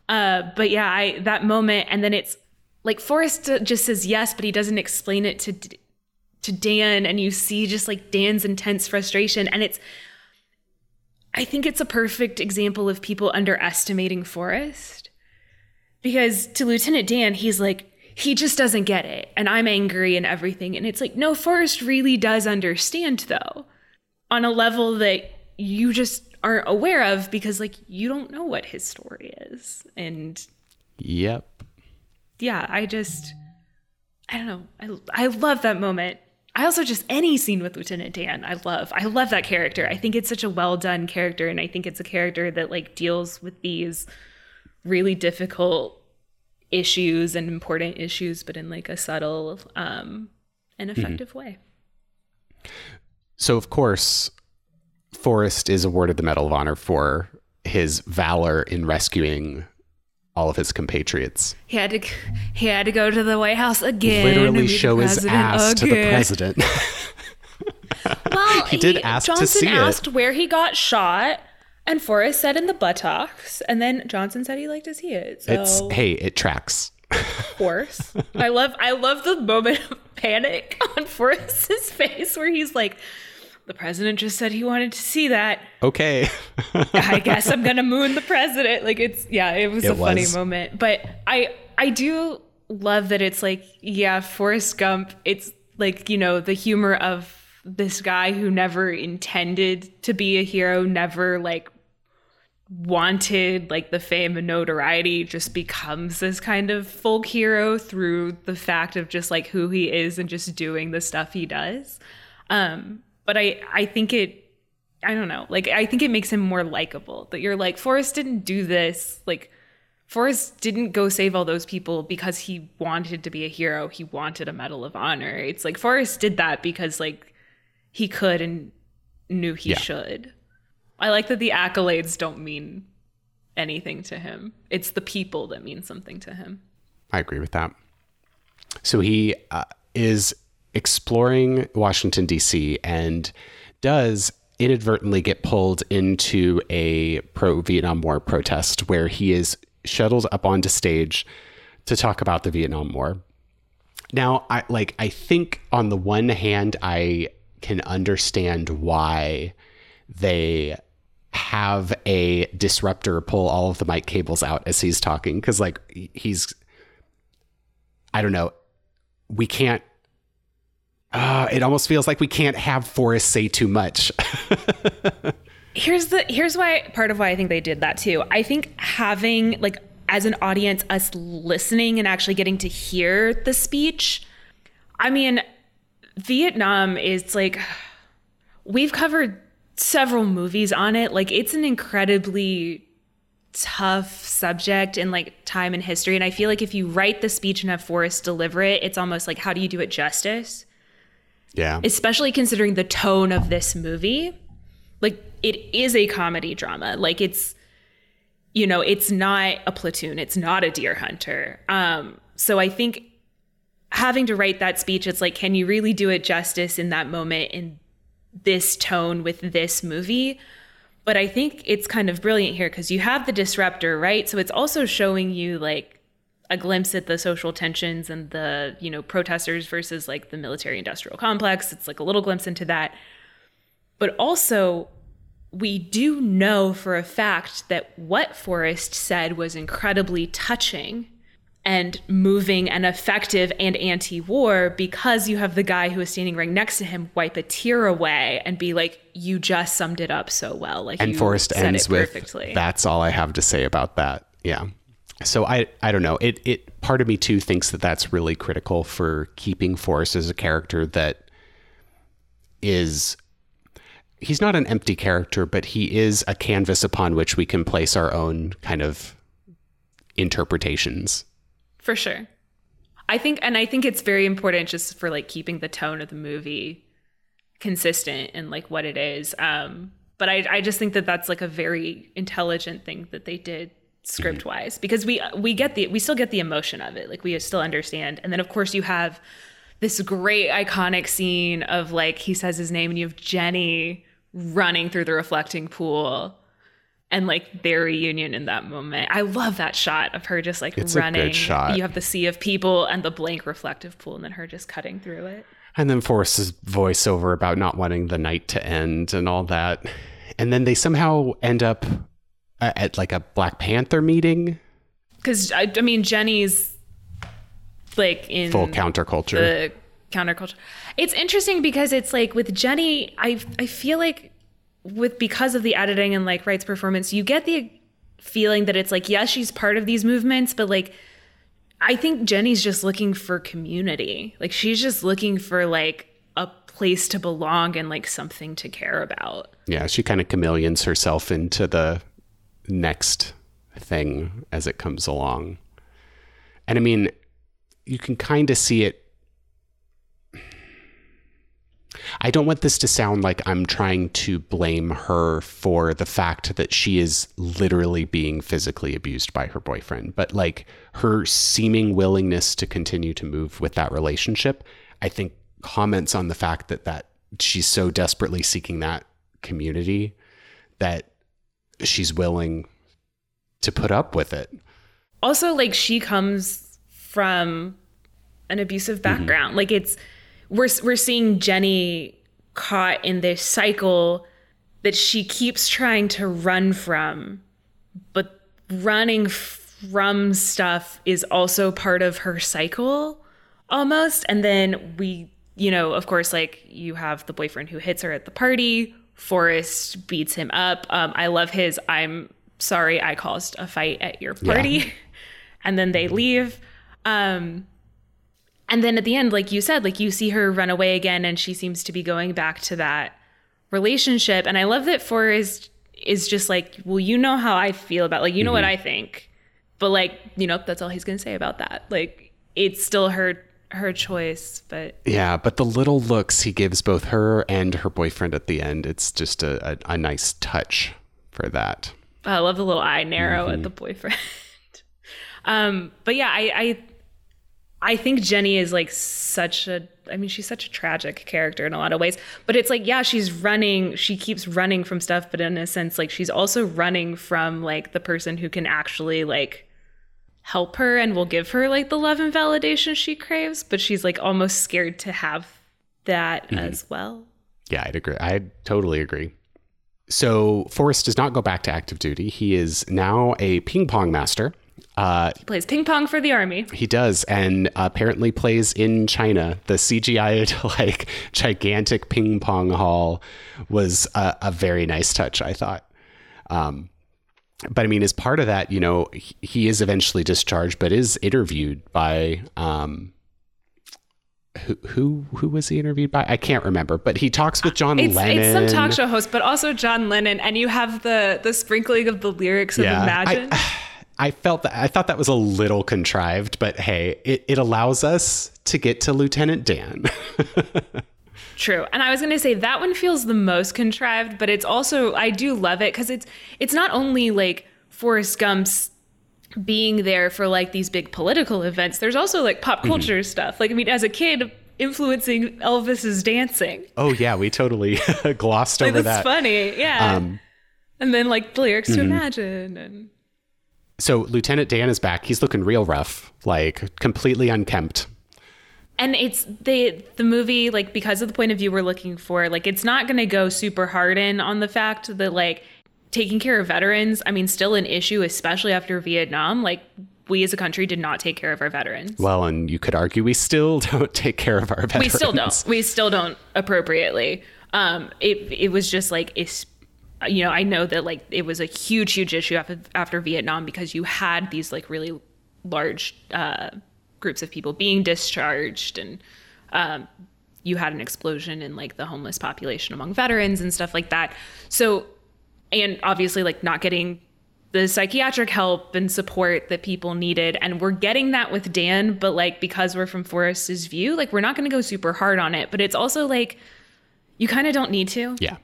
Uh, but yeah, I that moment, and then it's like Forrest just says yes, but he doesn't explain it to to Dan, and you see just like Dan's intense frustration, and it's. I think it's a perfect example of people underestimating Forrest, because to Lieutenant Dan, he's like he just doesn't get it, and I'm angry and everything, and it's like no, Forrest really does understand though, on a level that you just aren't aware of because like you don't know what his story is. And yep. yeah i just i don't know. I, I love that moment. I also just any scene with lieutenant dan i love. I love that character. I think it's such a well done character and i think it's a character that like deals with these really difficult issues and important issues but in like a subtle um and effective way so of course Forrest is awarded the Medal of Honor for his valor in rescuing all of his compatriots. he had to he had to go to the white house again Literally show his ass to the president. [laughs] [laughs] Well, He did ask to Johnson see it. asked where he got shot, and Forrest said in the buttocks, and then Johnson said he liked like to see it. So, it's hey, it tracks. of course, I love I love the moment of panic [laughs] on Forrest's face where he's like, "The president just said he wanted to see that. Okay. I guess I'm gonna moon the [laughs] president." Like it's yeah, it was It a funny moment, but I I do love that it's like yeah, Forrest Gump. It's like you know the humor of this guy who never intended to be a hero, never like wanted like the fame and notoriety just becomes this kind of folk hero through the fact of just like who he is and just doing the stuff he does. Um but i i think it i don't know like i think it makes him more likable that you're like forrest didn't do this like forrest didn't go save all those people because he wanted to be a hero. He wanted a medal of honor. It's like forrest did that because like he could and knew he Yeah. should I like that the accolades don't mean anything to him. It's the people that mean something to him. I agree with that. So he uh, is exploring Washington, D.C., and does inadvertently get pulled into a pro Vietnam War protest where he is shuttled up onto stage to talk about the Vietnam War. Now, I like I think on the one hand I can understand why they have a disruptor pull all of the mic cables out as he's talking because like he's i don't know we can't uh, it almost feels like we can't have Forrest say too much. [laughs] here's the here's why part of why I think they did that too. I think having like as an audience us listening and actually getting to hear the speech. I mean, Vietnam is like we've covered several movies on it. Like it's an incredibly tough subject in like time and history. And I feel like if you write the speech and have Forrest deliver it, it's almost like how do you do it justice? Yeah. Especially considering the tone of this movie. Like it is a comedy drama. Like it's you know, it's not a platoon, it's not a deer hunter. Um, so I think having to write that speech, it's like, can you really do it justice in that moment in this tone with this movie? But I think it's kind of brilliant here because you have the disruptor, right? So it's also showing you like a glimpse at the social tensions and the, you know, protesters versus like the military industrial complex. It's like a little glimpse into that. But also, we do know for a fact that what Forrest said was incredibly touching and moving and effective and anti war because you have the guy who is standing right next to him wipe a tear away and be like, You just summed it up so well. Like, and Forrest ends with, That's all I have to say about that. Yeah. So I, I don't know. It, it, part of me too thinks that that's really critical for keeping Forrest as a character that is he's not an empty character, but he is a canvas upon which we can place our own kind of interpretations. For sure. I think and I think it's very important just for like keeping the tone of the movie consistent and like what it is. Um but I I just think that that's like a very intelligent thing that they did script wise mm-hmm. because we we get the we still get the emotion of it. Like we still understand. And then of course you have this great iconic scene of like he says his name and you have Jenny running through the reflecting pool and like their reunion in that moment. I love that shot of her just like it's running. A good shot. You have the sea of people and the blank reflective pool, and then her just cutting through it. And then Forrest's voiceover about not wanting the night to end and all that. And then they somehow end up uh, at like a Black Panther meeting. Because I, I mean, Jenny's like in full counterculture. The counterculture. It's interesting because it's like with Jenny, I I feel like with because of the editing and like Wright's performance, you get the feeling that it's like yes, she's part of these movements, but like I think Jenny's just looking for community. Like she's just looking for like a place to belong and like something to care about. Yeah, she kind of chameleons herself into the next thing as it comes along. And I mean, you can kind of see it I don't want this to sound like I'm trying to blame her for the fact that she is literally being physically abused by her boyfriend, but like her seeming willingness to continue to move with that relationship, I think comments on the fact that that she's so desperately seeking that community that she's willing to put up with it. Also like she comes from an abusive mm-hmm. background. Mm-hmm. Like it's we're we're seeing Jenny caught in this cycle that she keeps trying to run from, but running from stuff is also part of her cycle almost. And then we, you know, of course, like you have the boyfriend who hits her at the party. Forrest beats him up. Um, I love his I'm sorry I caused a fight at your party. Yeah. [laughs] and then they leave. Um, and then at the end, like you said, like you see her run away again and she seems to be going back to that relationship. And I love that Forrest is just like, well, you know how I feel about like you know mm-hmm. what I think. But like, you know, that's all he's gonna say about that. Like it's still her her choice, but Yeah, but the little looks he gives both her and her boyfriend at the end, it's just a, a, a nice touch for that. I love the little eye narrow mm-hmm. at the boyfriend. [laughs] um, but yeah, I, I I think Jenny is like such a I mean she's such a tragic character in a lot of ways but it's like yeah she's running she keeps running from stuff but in a sense like she's also running from like the person who can actually like help her and will give her like the love and validation she craves but she's like almost scared to have that mm-hmm. as well. Yeah, I'd agree. I totally agree. so Forrest does not go back to active duty. He is now a ping pong master. Uh, He plays ping pong for the army. he does, and apparently plays in China. The CGI [laughs] like gigantic ping pong hall was a, a very nice touch, I thought. Um, but I mean, as part of that, you know, he, he is eventually discharged, but is interviewed by um, who who who was he interviewed by? I can't remember, but he talks with John It's, Lennon. it's some talk show host, but also John Lennon, and you have the the sprinkling of the lyrics of Yeah, Imagine. I, [sighs] [laughs] I felt that I thought that was a little contrived, but hey, it, it allows us to get to Lieutenant Dan. [laughs] True. And I was going to say that one feels the most contrived, but it's also I do love it cuz it's it's not only like Forrest Gump's being there for like these big political events. There's also like pop Mm-hmm. culture stuff. Like I mean as a kid influencing Elvis's dancing. oh yeah, we totally [laughs] glossed Like over that's that. That's funny. Yeah. Um, and then like the lyrics mm-hmm. to Imagine and so Lieutenant Dan is back. He's looking real rough, like completely unkempt. and it's the the movie like because of the point of view we're looking for like it's not going to go super hard in on the fact that like taking care of veterans i mean still an issue especially after vietnam like we as a country did not take care of our veterans Well, and you could argue we still [laughs] don't take care of our veterans. we still don't we still don't appropriately um it it was just like it's you know i know that like it was a huge huge issue after after vietnam because you had these like really large uh groups of people being discharged and um you had an explosion in like the homeless population among veterans and stuff like that. So and obviously like not getting the psychiatric help and support that people needed. And we're getting that with Dan but like because we're from Forrest's view like we're not going to go super hard on it. But it's also like you kind of don't need to. Yeah.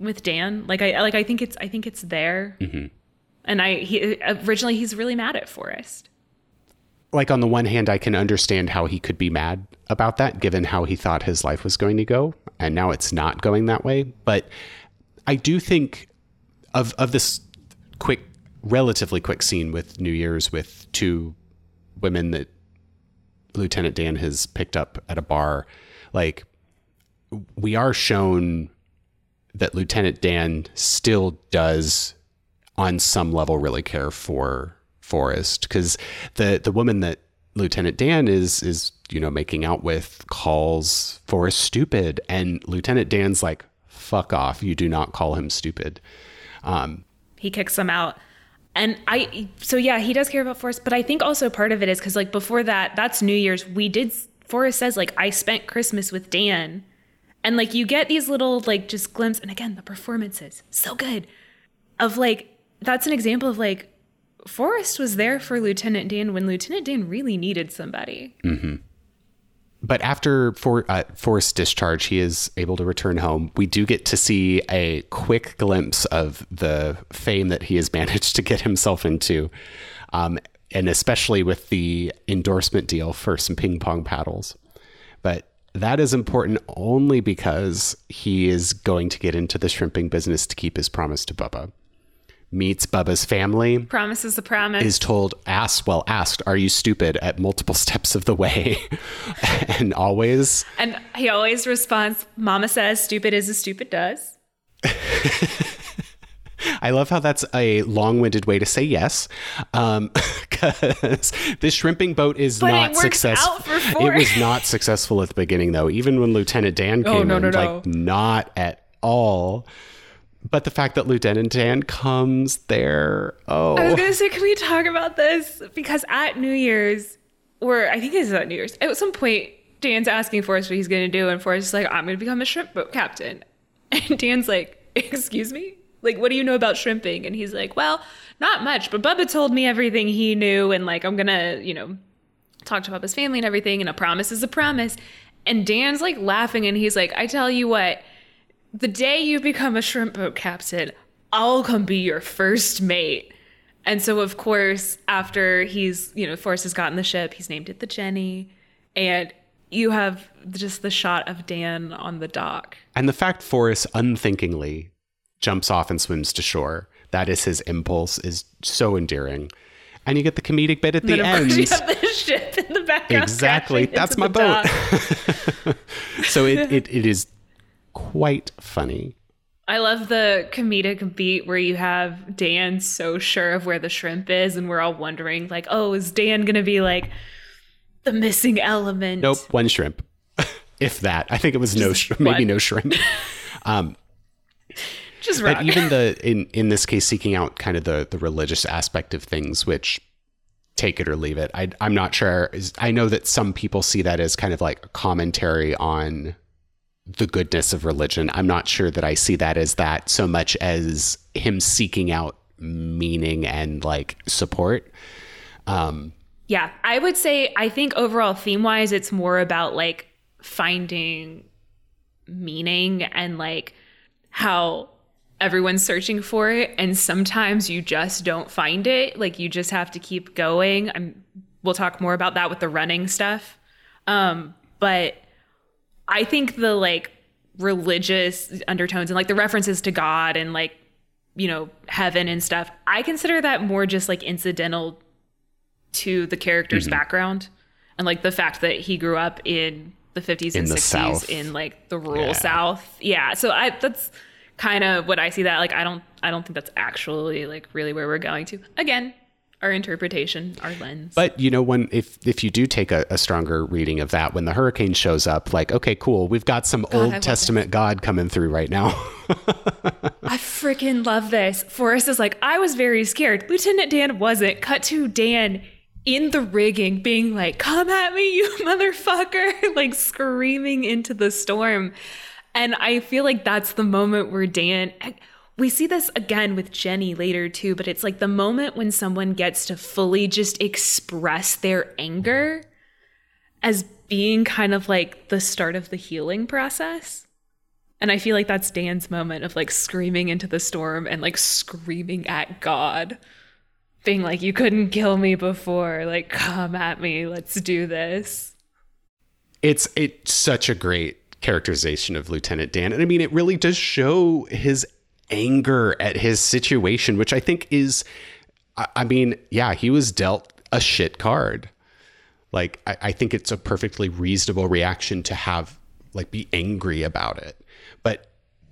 With Dan like I like I think it's I think it's there mm-hmm. and I he originally he's really mad at Forrest Like on the one hand, I can understand how he could be mad about that, given how he thought his life was going to go, and now it's not going that way. But I do think of of this quick, relatively quick scene with New Year's with two women that Lieutenant Dan has picked up at a bar. Like we are shown that Lieutenant Dan still does on some level really care for Forrest. Because the the woman that Lieutenant Dan is is you know making out with calls Forrest stupid. And Lieutenant Dan's like fuck off. You do not call him stupid. Um he kicks them out. And i so yeah he does care about forrest. But i think also part of it is because like before that that's new year's. We did forrest says like i spent christmas with dan and like you get these little like just glimpses and again the performances so good of like that's an example of like forrest was there for lieutenant dan when lieutenant dan really needed somebody but after for uh, discharge, he is able to return home. We do get to see a quick glimpse of the fame that he has [laughs] managed to get himself into, um, and especially with the endorsement deal for some ping pong paddles. But that is important only because he is going to get into the shrimping business to keep his promise to Bubba. Meets Bubba's family, promise is a promise. Is told asked well asked are you stupid? at multiple [laughs] steps of the way. [laughs] And always. And he always responds mama says stupid is as stupid does [laughs] i love how that's a long-winded way to say yes um [laughs] because this shrimping boat is But not successful it was not successful at the beginning though even when lieutenant dan Oh, came no, in no, like not at all but the fact that lieutenant dan comes there oh I was gonna say, can we talk about this? Because at New Year's, or I think it's at New Year's, at some point, Dan's asking Forrest what he's gonna do, and Forrest is like, I'm gonna become a shrimp boat captain. [laughs] And Dan's like, Excuse me? Like, what do you know about shrimping? And he's like, Well, not much, but Bubba told me everything he knew, and like, I'm gonna, you know, talk to Bubba's family and everything, and a promise is a promise. And Dan's like laughing, and he's like, I tell you what, the day you become a shrimp boat captain, I'll come be your first mate. And so, of course, after he's, you know, Forrest has gotten the ship, he's named it the Jenny. And you have just the shot of Dan on the dock. And the fact Forrest unthinkingly jumps off and swims to shore, that is his impulse, is so endearing. And you get the comedic bit at the end. you have the [laughs] ship in the background. Exactly. That's my boat. [laughs] so it, it, it is quite funny. I love the comedic beat where you have Dan so sure of where the shrimp is, and we're all wondering, like, oh, is Dan gonna be like the missing element? Nope, one shrimp, [laughs] if that. I think it was no, sh- maybe no shrimp. Um, Just but even the in in this case, seeking out kind of the the religious aspect of things, which take it or leave it. I, I'm not sure. Is- I know that some people see that as kind of like a commentary on the goodness of religion. I'm not sure that I see that as that so much as him seeking out meaning and like support. Um, Yeah, I would say I think overall theme wise, it's more about like finding meaning and like how everyone's searching for it, and sometimes you just don't find it. Like you just have to keep going. I'm, we'll talk more about that with the running stuff. Um, but I think the like religious undertones and like the references to God and like you know heaven and stuff, I consider that more just like incidental to the character's Mm-hmm. background and like the fact that he grew up in the 50s In and the 60s South. in like the rural Yeah. south yeah so i that's kind of what i see that like i don't i don't think that's actually like really where we're going to again our interpretation our lens But you know, when if if you do take a, a stronger reading of that, when the hurricane shows up, like, okay, cool, we've got some I Old Testament God coming through right now. I freaking love this. Forrest is like, I was very scared. Lieutenant Dan wasn't. Cut to Dan in the rigging being like, come at me, you [laughs] motherfucker, [laughs] like screaming into the storm. And I feel like that's the moment where Dan, we see this again with Jenny later too, but it's like the moment when someone gets to fully just express their anger as being kind of like the start of the healing process. And I feel like that's Dan's moment of like screaming into the storm and like screaming at God, being like, You couldn't kill me before. Like, come at me. Let's do this. it's it's such a great characterization of Lieutenant Dan, and I mean, it really does show his anger at his situation, which I think is, I, mean, yeah, he was dealt a shit card. Like, I, I think it's a perfectly reasonable reaction to have like be angry about it, but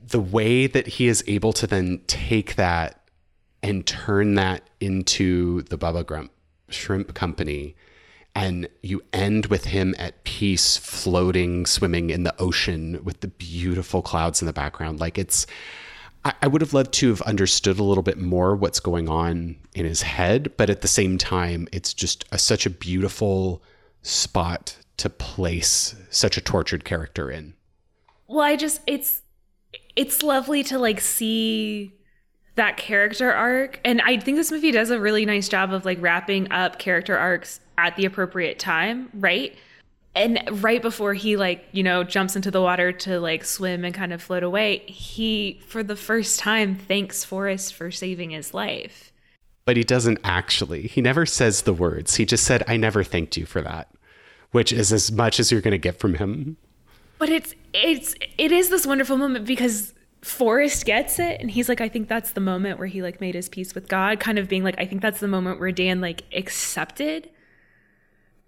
the way that he is able to then take that and turn that into the Bubba Gump Shrimp Company. And you end with him at peace, floating, swimming in the ocean with the beautiful clouds in the background. Like it's, I, I would have loved to have understood a little bit more what's going on in his head, but at the same time, it's just a, such a beautiful spot to place such a tortured character in. Well, I just, it's, it's lovely to like see that character arc. And I think this movie does a really nice job of like wrapping up character arcs at the appropriate time, right? And right before he like, you know, jumps into the water to like swim and kind of float away, he for the first time thanks Forrest for saving his life. But he doesn't actually. He never says the words. He just said, I never thanked you for that, which is as much as you're going to get from him. But it's it's it is this wonderful moment because Forrest gets it and he's like, I think that's the moment where he like made his peace with God, kind of being like, I think that's the moment where Dan like accepted.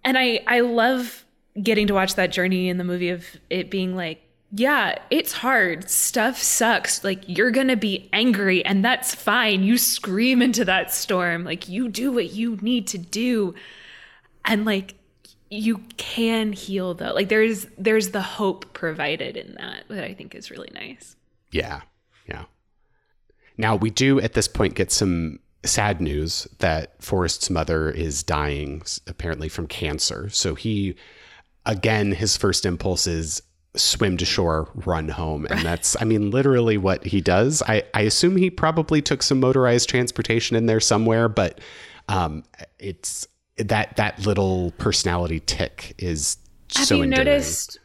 And I I love getting to watch that journey in the movie of it being like, yeah, it's hard. Stuff sucks. Like you're gonna be angry and that's fine. You scream into that storm. Like you do what you need to do. And like you can heal though. Like there's there's the hope provided in that that I think is really nice. Yeah. Yeah. Now, we do at this point get some sad news that Forrest's mother is dying, apparently from cancer. So he, again, his first impulse is swim to shore, run home. And that's, I mean, literally what he does. I, I assume he probably took some motorized transportation in there somewhere, but um, it's that, that little personality tick is Have so you endearing. noticed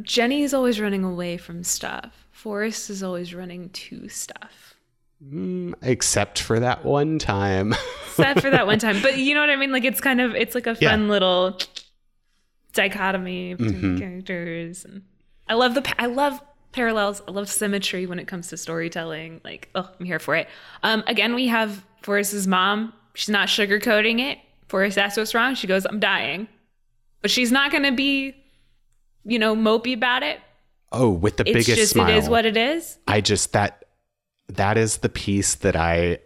Jenny's always running away from stuff. Forrest is always running to stuff. Mm, except for that one time. [laughs] Except for that one time. But you know what I mean? Like it's kind of it's like a Yeah. fun little dichotomy between Mhm. the characters and I love the I love parallels. I love symmetry when it comes to storytelling. Like, oh, I'm here for it. Um again, we have Forrest's mom. She's not sugarcoating it. Forrest asks what's wrong. She goes, "I'm dying." But she's not going to be you know, mopey about it. oh, with the It's biggest just smile. it is what it is. I just that that is the piece that I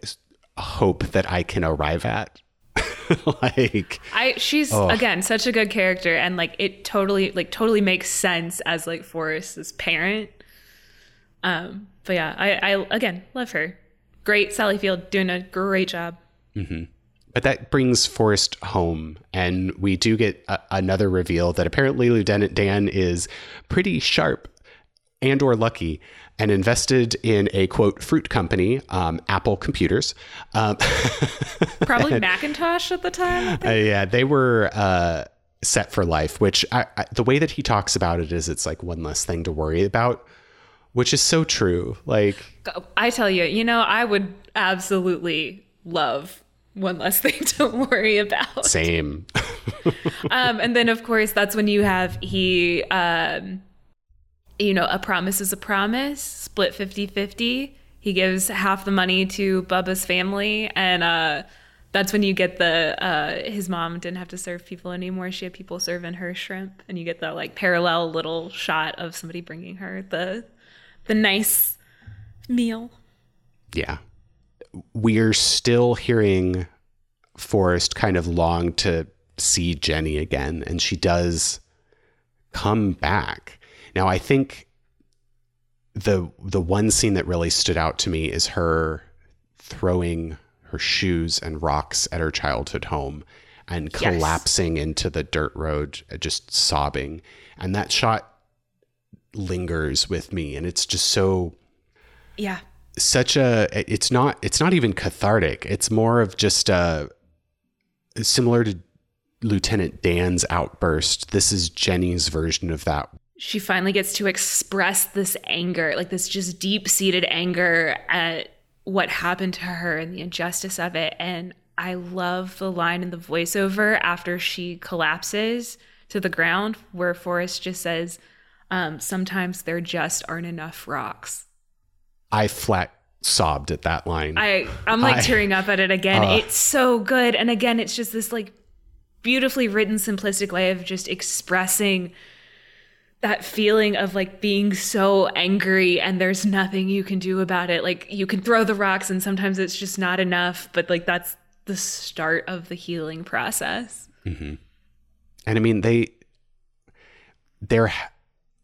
hope that I can arrive at. [laughs] like I she's Ugh. again such a good character and like it totally like totally makes sense as like Forrest's parent. Um but yeah, I I again love her. Great Sally Field doing a great job. Mhm. But that brings Forrest home, and we do get a- another reveal that apparently Lieutenant Dan is pretty sharp and or lucky and invested in a quote fruit company, um, Apple Computers. Um, [laughs] Probably Macintosh at the time. Uh, yeah, they were uh, set for life. Which I, I, the way that he talks about it is, it's like one less thing to worry about, which is so true. Like I tell you, you know, I would absolutely love one less [laughs] thing to worry about. same. [laughs] Um, and then, of course, that's when you have he, um, you know, a promise is a promise, split 50 50. He gives half the money to Bubba's family. And uh, that's when you get the, uh, his mom didn't have to serve people anymore. She had people serving her shrimp. And you get the like parallel little shot of somebody bringing her the, the nice meal. Yeah. We're still hearing Forrest kind of long to see Jenny again, and she does come back. Now, I think the the one scene that really stood out to me is her throwing her shoes and rocks at her childhood home and Yes. collapsing into the dirt road, uh, just sobbing. And that shot lingers with me, and it's just so Yeah. such a it's not it's not even cathartic it's more of just uh similar to lieutenant dan's outburst this is jenny's version of that she finally gets to express this anger, like this just deep seated anger at what happened to her and the injustice of it. And I love the line in the voiceover after she collapses to the ground where Forrest just says, um, Sometimes there just aren't enough rocks. i flat sobbed at that line I, I'm like I- tearing up at it again. Uh. it's so good. And again, it's just this like beautifully written, simplistic way of just expressing that feeling of like being so angry and there's nothing you can do about it. Like you can throw the rocks and sometimes it's just not enough, but like that's the start of the healing process. Mm-hmm. and i mean they they're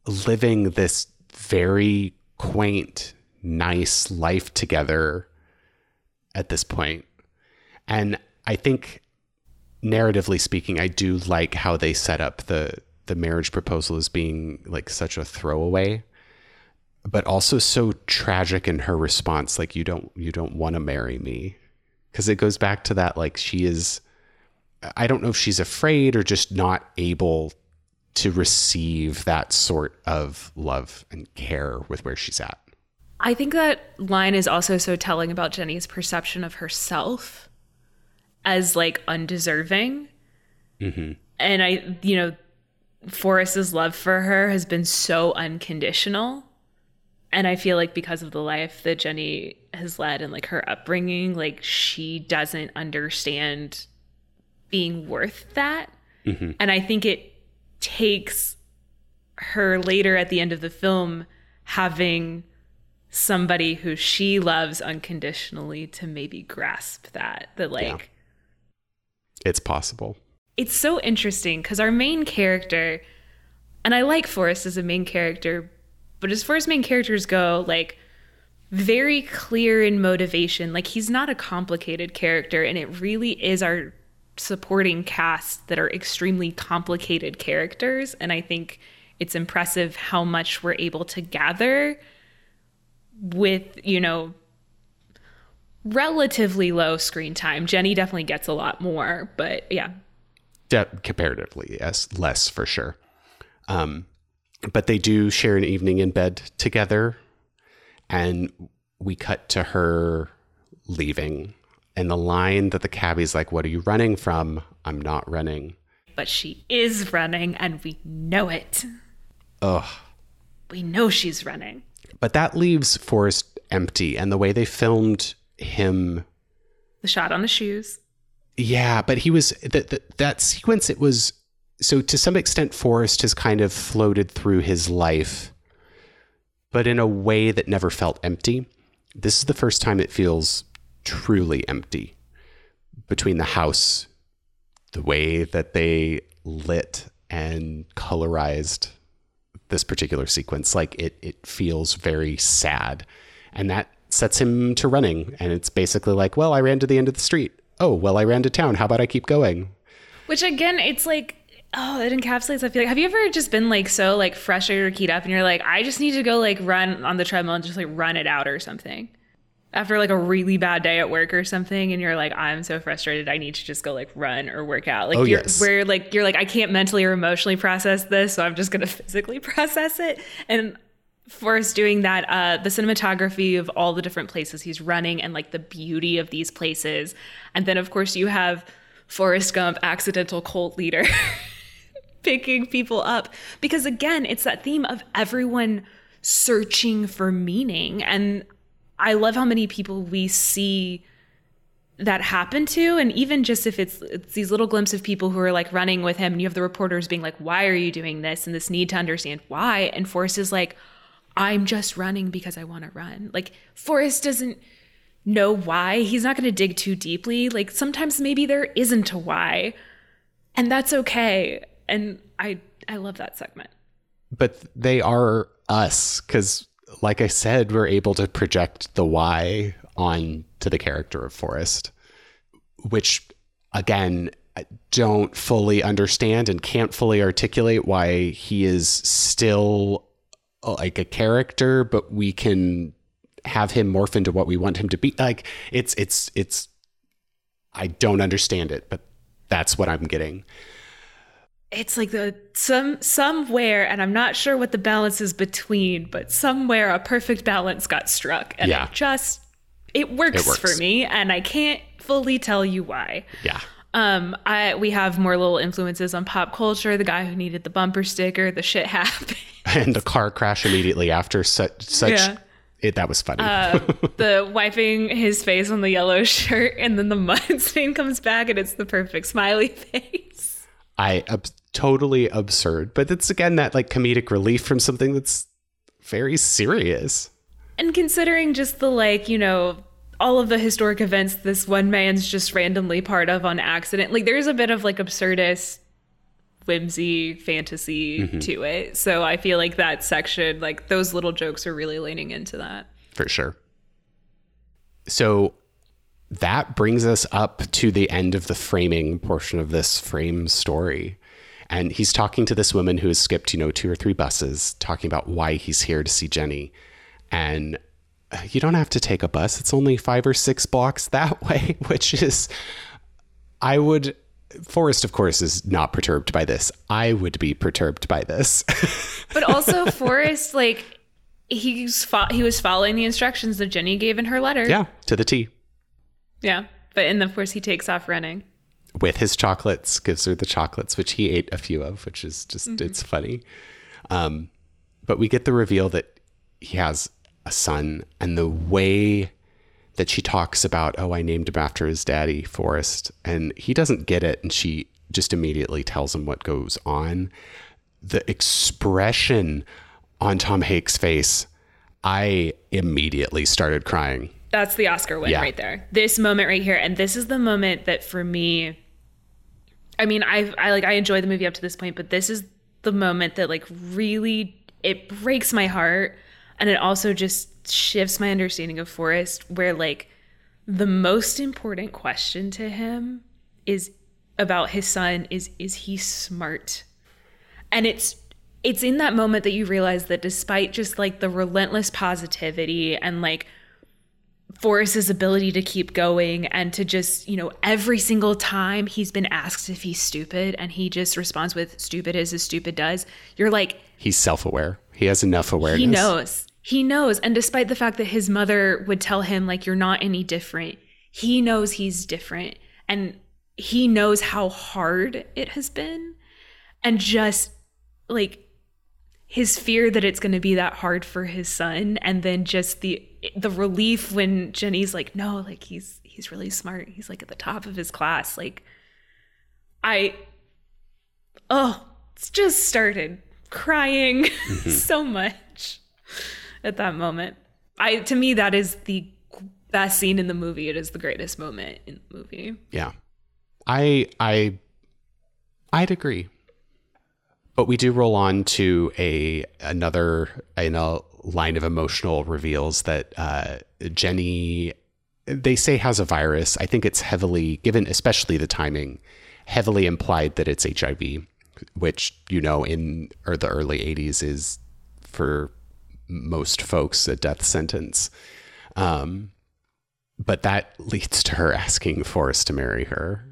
living this very quaint nice life together at this point and i think narratively speaking i do like how they set up the the marriage proposal as being like such a throwaway but also so tragic in her response like you don't you don't want to marry me because it goes back to that like she is I don't know if she's afraid or just not able to receive that sort of love and care with where she's at. I think that line is also so telling about Jenny's perception of herself as like undeserving. Mm-hmm. And I, you know, Forrest's love for her has been so unconditional. And I feel like because of the life that Jenny has led and like her upbringing, like she doesn't understand being worth that. Mm-hmm. And I think it takes her later at the end of the film having somebody who she loves unconditionally to maybe grasp that that like Yeah. It's possible. It's so interesting because our main character and i like forrest as a main character but as far as main characters go like very clear in motivation. Like he's not a complicated character and it really is our supporting cast that are extremely complicated characters and i think it's impressive how much we're able to gather with you know relatively low screen time. Jenny definitely gets a lot more but yeah De- comparatively, yes, less for sure. Um, but they do share an evening in bed together, and we cut to her leaving. And the line that the cabbie's like, "What are you running from?" I'm not running. but she is running and we know it. Ugh. We know she's running. But that leaves Forrest empty, and the way they filmed him The shot on the shoes. Yeah, but he was that that sequence. It was so to some extent, Forrest has kind of floated through his life, but in a way that never felt empty. this is the first time it feels truly empty between the house, the way that they lit and colorized this particular sequence. Like it, it feels very sad. And that sets him to running. And it's basically like, well, I ran to the end of the street. Oh, well, I ran to town. How about I keep going? Which again, it's like, oh, it encapsulates. I feel like, have you ever just been like so like frustrated or keyed up and you're like, I just need to go like run on the treadmill and just like run it out or something? After like a really bad day at work or something, and you're like, I'm so frustrated, I need to just go like run or work out. Like, Oh, you're, yes. where like you're like, I can't mentally or emotionally process this, so I'm just gonna [laughs] physically process it. And Forrest doing that, uh, the cinematography of all the different places he's running and like the beauty of these places. And then, of course, you have Forrest Gump, accidental cult leader, [laughs] picking people up. Because again, it's that theme of everyone searching for meaning. And I love how many people we see that happen to and even just if it's, it's these little glimpses of people who are like running with him and you have the reporters being like why are you doing this and this need to understand why and forrest is like i'm just running because i want to run. Like forrest doesn't know why. He's not going to dig too deeply. Like sometimes maybe there isn't a why. And that's okay. And i i love that segment. But they are us because, like I said, we're able to project the why on to the character of Forrest, which again, I don't fully understand and can't fully articulate why he is still like a character, but we can have him morph into what we want him to be. Like it's it's it's I don't understand it, but that's what I'm getting. it's like the some somewhere and i'm not sure what the balance is between but somewhere a perfect balance got struck and Yeah. it just it works, It works. for me and i can't fully tell you why Yeah. Um i we have more little influences on pop culture. The guy who needed the bumper sticker the shit [laughs] happened. And the car crash immediately after such such Yeah. it that was funny. [laughs] The wiping his face on the yellow shirt and then the [laughs] mud stain comes back and it's the perfect smiley face. I ab- totally absurd. But it's again that like comedic relief from something that's very serious. And considering just the like, you know, all of the historic events this one man's just randomly part of on accident, like there's a bit of like absurdist whimsy fantasy mm-hmm. to it. So I feel like that section, like those little jokes are really leaning into that. for sure. So that brings us up to the end of the framing portion of this frame story. And he's talking to this woman who has skipped you know two or three buses talking about why he's here to see jenny. And you don't have to take a bus it's only five or six blocks that [laughs] way which is i would forrest of course is not perturbed by this i would be perturbed by this [laughs] But also Forrest, like he's fo- he was following the instructions that Jenny gave in her letter. yeah to the t Yeah. But and of course he takes off running. with his chocolates, gives her the chocolates, which he ate a few of, which is just it's funny. Um, but we get the reveal that he has a son, and the way that she talks about, oh, I named him after his daddy, Forrest, and he doesn't get it, and she just immediately tells him what goes on. The expression on Tom Hanks' face, I immediately started crying. That's the Oscar win Yeah. right there. This moment right here, and this is the moment that for me, I mean, I I like I enjoy the movie up to this point, but this is the moment that like really it breaks my heart, and it also just shifts my understanding of Forrest, where like the most important question to him is about his son is is he smart, and it's it's in that moment that you realize that despite just like the relentless positivity and like Forrest's ability to keep going and to just, you know, every single time he's been asked if he's stupid and he just responds with stupid as as stupid does, you're like, He's self aware. He has enough awareness. he knows. He knows. And despite the fact that his mother would tell him, like, you're not any different, he knows he's different. And he knows how hard it has been. And just like his fear that it's going to be that hard for his son and then just the the relief when Jenny's like no like he's he's really smart he's like at the top of his class like I oh it's just started crying [laughs] mm-hmm. so much at that moment I to me that is the best scene in the movie. It is the greatest moment in the movie. Yeah. I I I'd agree. But we do roll on to a another in a line of emotional reveals that uh, Jenny they say has a virus. I think it's heavily given, especially the timing, heavily implied that it's HIV, which you know in or the early '80s is for most folks a death sentence. Um, but that leads to her asking Forrest to marry her.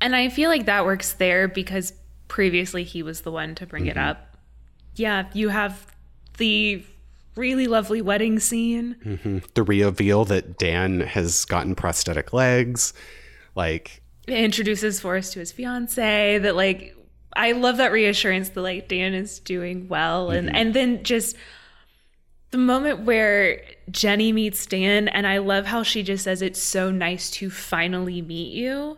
And I feel like that works there because previously he was the one to bring mm-hmm. it up. Yeah, you have the really lovely wedding scene. Mm-hmm. The reveal that Dan has gotten prosthetic legs. Like, it introduces Forrest to his fiance. That, like, I love that reassurance that, like, Dan is doing well. And, mm-hmm. and then just the moment where Jenny meets Dan, and I love how she just says, It's so nice to finally meet you.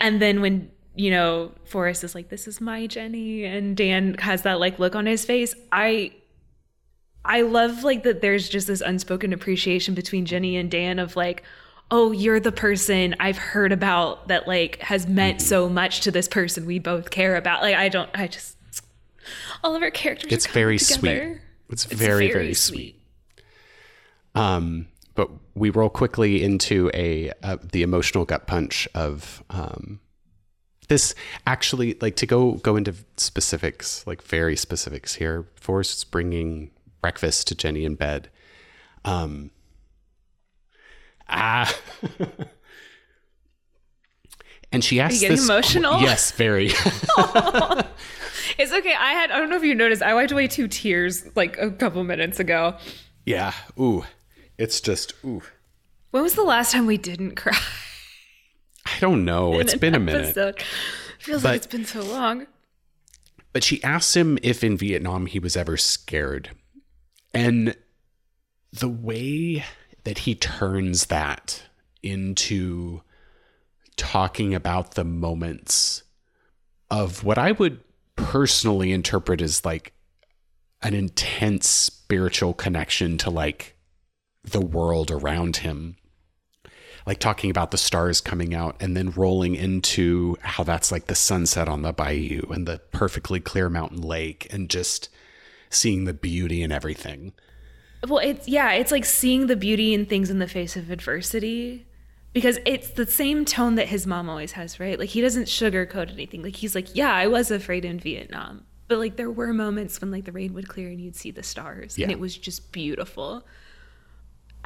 And then when you know, Forrest is like, "This is my Jenny," and Dan has that like look on his face. I I love like that there's just this unspoken appreciation between Jenny and Dan of like, oh, you're the person I've heard about that like has meant so much to this person we both care about. Like I don't I just all of our characters It's very together. sweet. It's, it's very, very, very sweet. sweet. Um but we roll quickly into a uh, the emotional gut punch of um this actually like to go go into specifics like very specifics here forrest's bringing breakfast to Jenny in bed. Um, ah. [laughs] and she asked, getting this, emotional? Yes, very. [laughs] [laughs] [laughs] it's okay. I had, I don't know if you noticed, I wiped away two tears like a couple minutes ago. Yeah. Ooh. It's just, ooh. When was the last time we didn't cry? I don't know. [laughs] It's been a minute. Feels but, like it's been so long. But she asks him if in Vietnam he was ever scared. And the way that he turns that into talking about the moments of what I would personally interpret as like an intense spiritual connection to like the world around him. Like talking about the stars coming out and then rolling into how that's like the sunset on the bayou and the perfectly clear mountain lake and just seeing the beauty in everything. Well, it's yeah, it's like seeing the beauty in things in the face of adversity because it's the same tone that his mom always has, right? Like he doesn't sugarcoat anything. Like he's like, "Yeah, I was afraid in Vietnam." But like there were moments when like the rain would clear and you'd see the stars yeah. and it was just beautiful.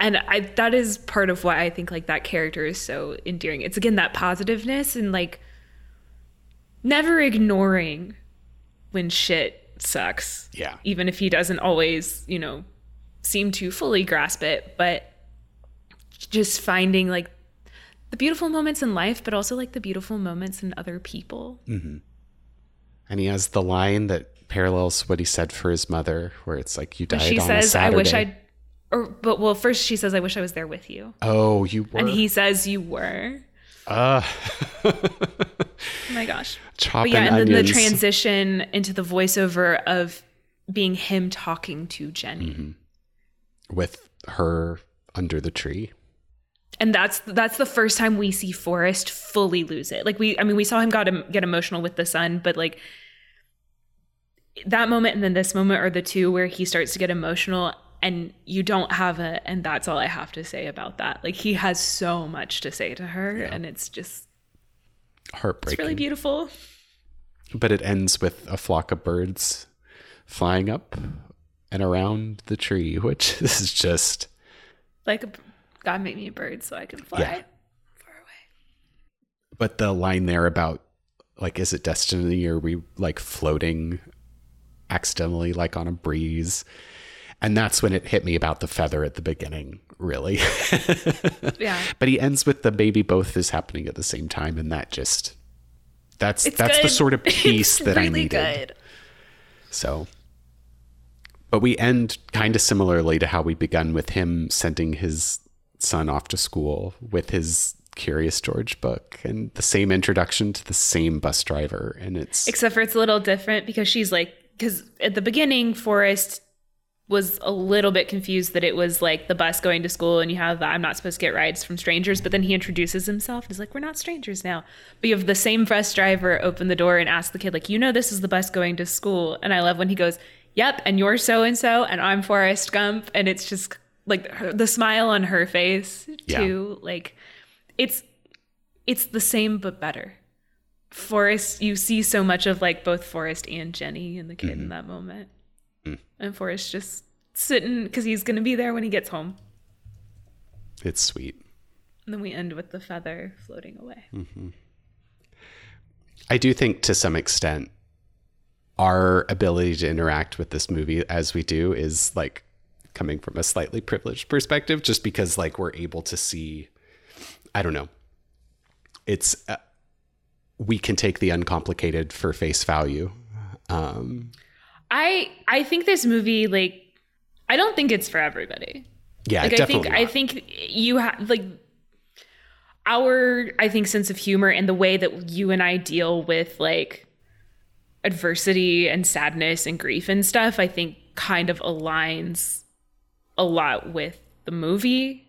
And I that is part of why I think like that character is so endearing. It's again that positiveness and like never ignoring when shit sucks. Yeah. Even if he doesn't always, you know, seem to fully grasp it, but just finding like the beautiful moments in life, but also like the beautiful moments in other people. Mm-hmm. And he has the line that parallels what he said for his mother, where it's like, "You died she on says, a Saturday." I wish I'd. Or, but well, first she says, "I wish I was there with you." Oh, you were. And he says, "You were." Uh. oh my gosh. Chopping but yeah, and onions. then the transition into the voiceover of being him talking to Jenny. Mm-hmm. With her under the tree. And that's that's the first time we see Forrest fully lose it. Like we I mean we saw him got get emotional with the sun, but like that moment and then this moment are the two where he starts to get emotional and you don't have a and that's all i have to say about that like he has so much to say to her yeah. and it's just heartbreaking it's really beautiful but it ends with a flock of birds flying up and around the tree which [laughs] is just like a, god made me a bird so i can fly yeah. far away but the line there about like is it destiny or we like floating accidentally like on a breeze and that's when it hit me about the feather at the beginning, really. [laughs] yeah. But he ends with the baby both is happening at the same time. And that just, that's, it's that's good. the sort of [laughs] piece that really I needed. Good. So, but we end kind of similarly to how we begun with him sending his son off to school with his Curious George book and the same introduction to the same bus driver. And it's except for it's a little different because she's like, because at the beginning, Forrest was a little bit confused that it was like the bus going to school and you have the I'm not supposed to get rides from strangers, but then he introduces himself and he's like, We're not strangers now. But you have the same bus driver open the door and ask the kid, like, you know this is the bus going to school. And I love when he goes, Yep, and you're so and so, and I'm Forrest Gump, and it's just like her, the smile on her face too. Yeah. Like it's it's the same but better. Forrest, you see so much of like both Forrest and Jenny and the kid mm-hmm. in that moment. Mm. And Forrest just sitting because he's going to be there when he gets home. It's sweet. And then we end with the feather floating away. Mm-hmm. I do think to some extent, our ability to interact with this movie as we do is like coming from a slightly privileged perspective, just because like we're able to see, I don't know, it's, uh, we can take the uncomplicated for face value. Um, I I think this movie like I don't think it's for everybody. Yeah, like, I think not. I think you have like our I think sense of humor and the way that you and I deal with like adversity and sadness and grief and stuff I think kind of aligns a lot with the movie.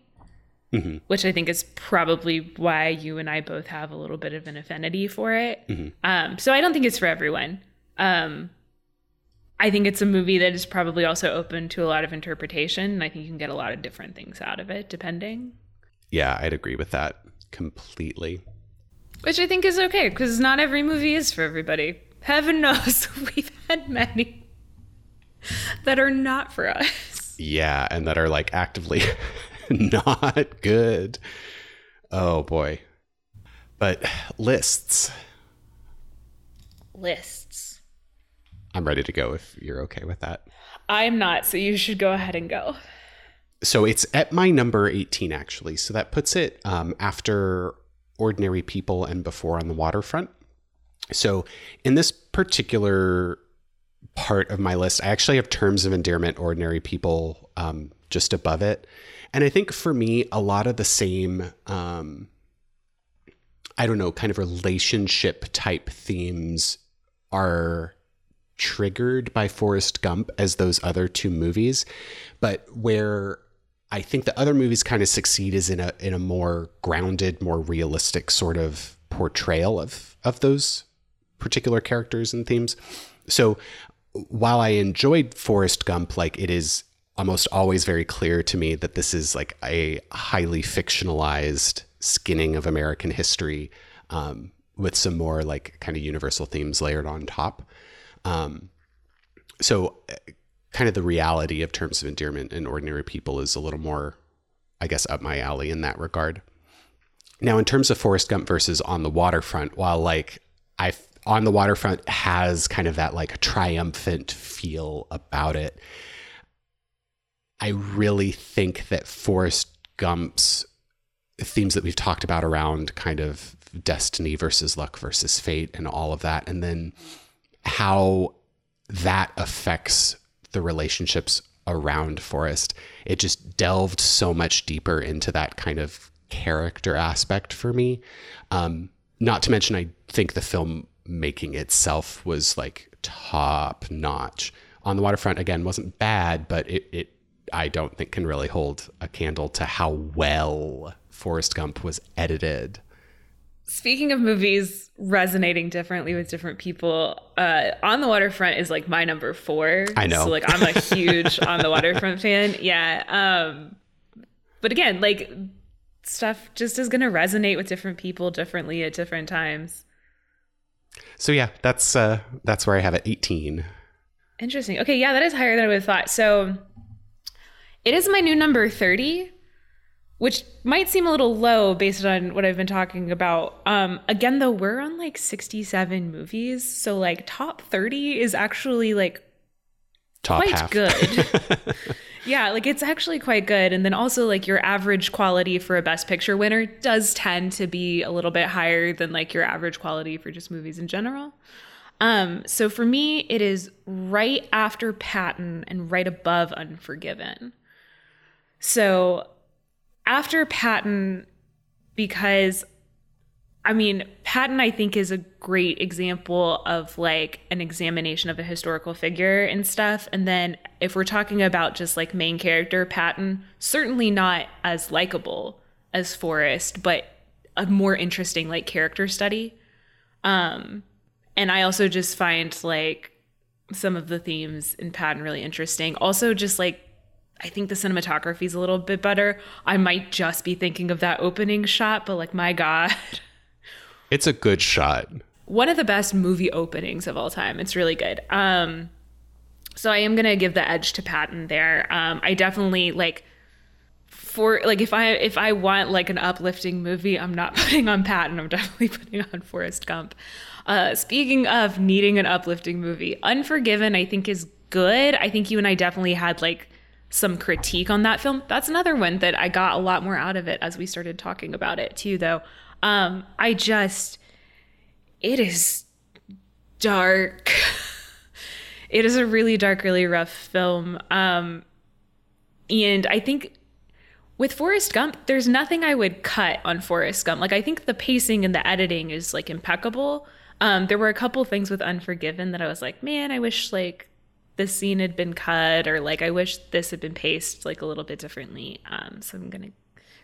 Mm-hmm. Which I think is probably why you and I both have a little bit of an affinity for it. Mm-hmm. Um, so I don't think it's for everyone. Um, I think it's a movie that is probably also open to a lot of interpretation. And I think you can get a lot of different things out of it, depending. Yeah, I'd agree with that completely. Which I think is okay, because not every movie is for everybody. Heaven [laughs] knows we've had many that are not for us. Yeah, and that are like actively [laughs] not good. Oh boy. But lists. Lists. I'm ready to go if you're okay with that. I'm not, so you should go ahead and go. So it's at my number 18, actually. So that puts it um, after Ordinary People and before On the Waterfront. So in this particular part of my list, I actually have Terms of Endearment, Ordinary People um, just above it. And I think for me, a lot of the same, um, I don't know, kind of relationship type themes are triggered by Forrest Gump as those other two movies, but where I think the other movies kind of succeed is in a in a more grounded, more realistic sort of portrayal of of those particular characters and themes. So while I enjoyed Forrest Gump, like it is almost always very clear to me that this is like a highly fictionalized skinning of American history um, with some more like kind of universal themes layered on top. Um, so, uh, kind of the reality of terms of endearment and ordinary people is a little more, I guess, up my alley in that regard. Now, in terms of Forrest Gump versus On the Waterfront, while like I on the waterfront has kind of that like triumphant feel about it. I really think that Forrest Gump's themes that we've talked about around kind of destiny versus luck versus fate and all of that, and then how that affects the relationships around Forrest. It just delved so much deeper into that kind of character aspect for me. Um, not to mention, I think the film making itself was like top notch. On the waterfront, again, wasn't bad, but it, it I don't think can really hold a candle to how well Forrest Gump was edited. Speaking of movies resonating differently with different people, uh, On the Waterfront is like my number four. I know. So like I'm a [laughs] huge On the Waterfront fan. Yeah. Um, but again, like stuff just is gonna resonate with different people differently at different times. So yeah, that's uh that's where I have it 18. Interesting. Okay, yeah, that is higher than I would have thought. So it is my new number 30 which might seem a little low based on what I've been talking about. Um, again, though, we're on like 67 movies. So, like, top 30 is actually like top quite half. good. [laughs] yeah, like, it's actually quite good. And then also, like, your average quality for a Best Picture winner does tend to be a little bit higher than like your average quality for just movies in general. Um, so for me, it is right after Patton and right above Unforgiven. So after Patton, because I mean, Patton, I think, is a great example of like an examination of a historical figure and stuff. And then if we're talking about just like main character, Patton, certainly not as likable as Forrest, but a more interesting like character study. Um, and I also just find like some of the themes in Patton really interesting. Also, just like I think the cinematography is a little bit better. I might just be thinking of that opening shot, but like, my God. It's a good shot. One of the best movie openings of all time. It's really good. Um, so I am gonna give the edge to Patton there. Um, I definitely like for like if I if I want like an uplifting movie, I'm not [laughs] putting on Patton. I'm definitely putting on Forrest Gump. Uh, speaking of needing an uplifting movie, Unforgiven I think is good. I think you and I definitely had like some critique on that film. That's another one that I got a lot more out of it as we started talking about it too, though. Um, I just, it is dark. It is a really dark, really rough film. Um, and I think with Forrest Gump, there's nothing I would cut on Forrest Gump. Like I think the pacing and the editing is like impeccable. Um, there were a couple things with Unforgiven that I was like, man, I wish like this scene had been cut or like I wish this had been paced like a little bit differently. Um, so I'm gonna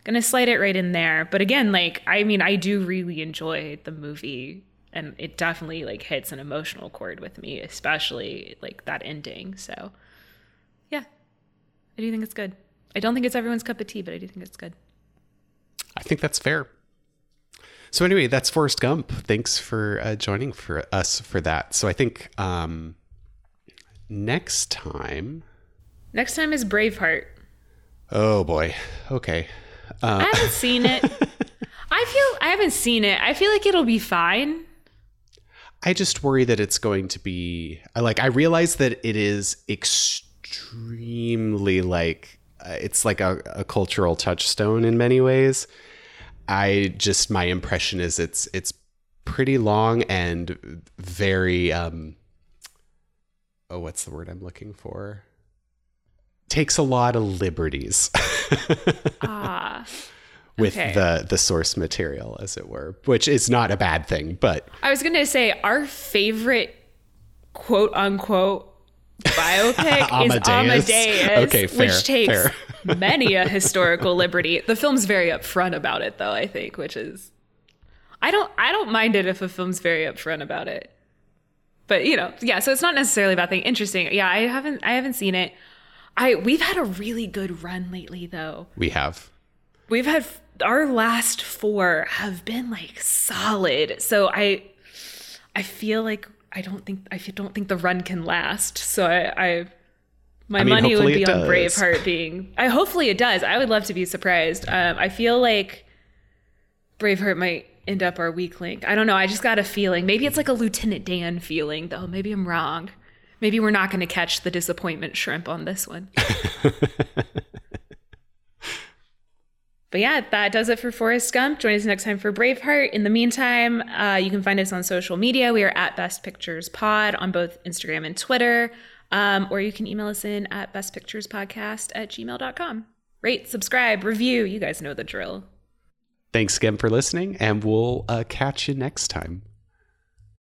gonna slide it right in there. But again, like I mean, I do really enjoy the movie, and it definitely like hits an emotional chord with me, especially like that ending. So yeah, I do think it's good. I don't think it's everyone's cup of tea, but I do think it's good. I think that's fair. So anyway, that's Forrest Gump. Thanks for uh, joining for us for that. So I think um, next time. Next time is Braveheart. Oh boy. Okay. Uh, I haven't seen it. [laughs] I feel I haven't seen it. I feel like it'll be fine. I just worry that it's going to be like I realize that it is extremely like uh, it's like a, a cultural touchstone in many ways. I just my impression is it's it's pretty long and very um oh what's the word I'm looking for? Takes a lot of liberties. [laughs] ah. With okay. the the source material, as it were, which is not a bad thing, but I was gonna say our favorite quote unquote biopic [laughs] is Amadeus, okay, fair, which takes fair. [laughs] many a historical liberty. The film's very upfront about it, though. I think, which is, I don't, I don't mind it if a film's very upfront about it. But you know, yeah. So it's not necessarily about thing. Interesting. Yeah, I haven't, I haven't seen it. I we've had a really good run lately though. We have. We've had our last four have been like solid. So I I feel like I don't think I don't think the run can last. So I, I my I mean, money would be on Braveheart being. I hopefully it does. I would love to be surprised. Um, I feel like Braveheart might end up our weak link. I don't know. I just got a feeling. Maybe it's like a Lieutenant Dan feeling, though. Maybe I'm wrong maybe we're not going to catch the disappointment shrimp on this one. [laughs] but yeah, that does it for Forrest Gump. Join us next time for Braveheart. In the meantime, uh, you can find us on social media. We are at Best Pictures Pod on both Instagram and Twitter. Um, or you can email us in at bestpicturespodcast at gmail.com. Rate, subscribe, review. You guys know the drill. Thanks again for listening, and we'll uh, catch you next time.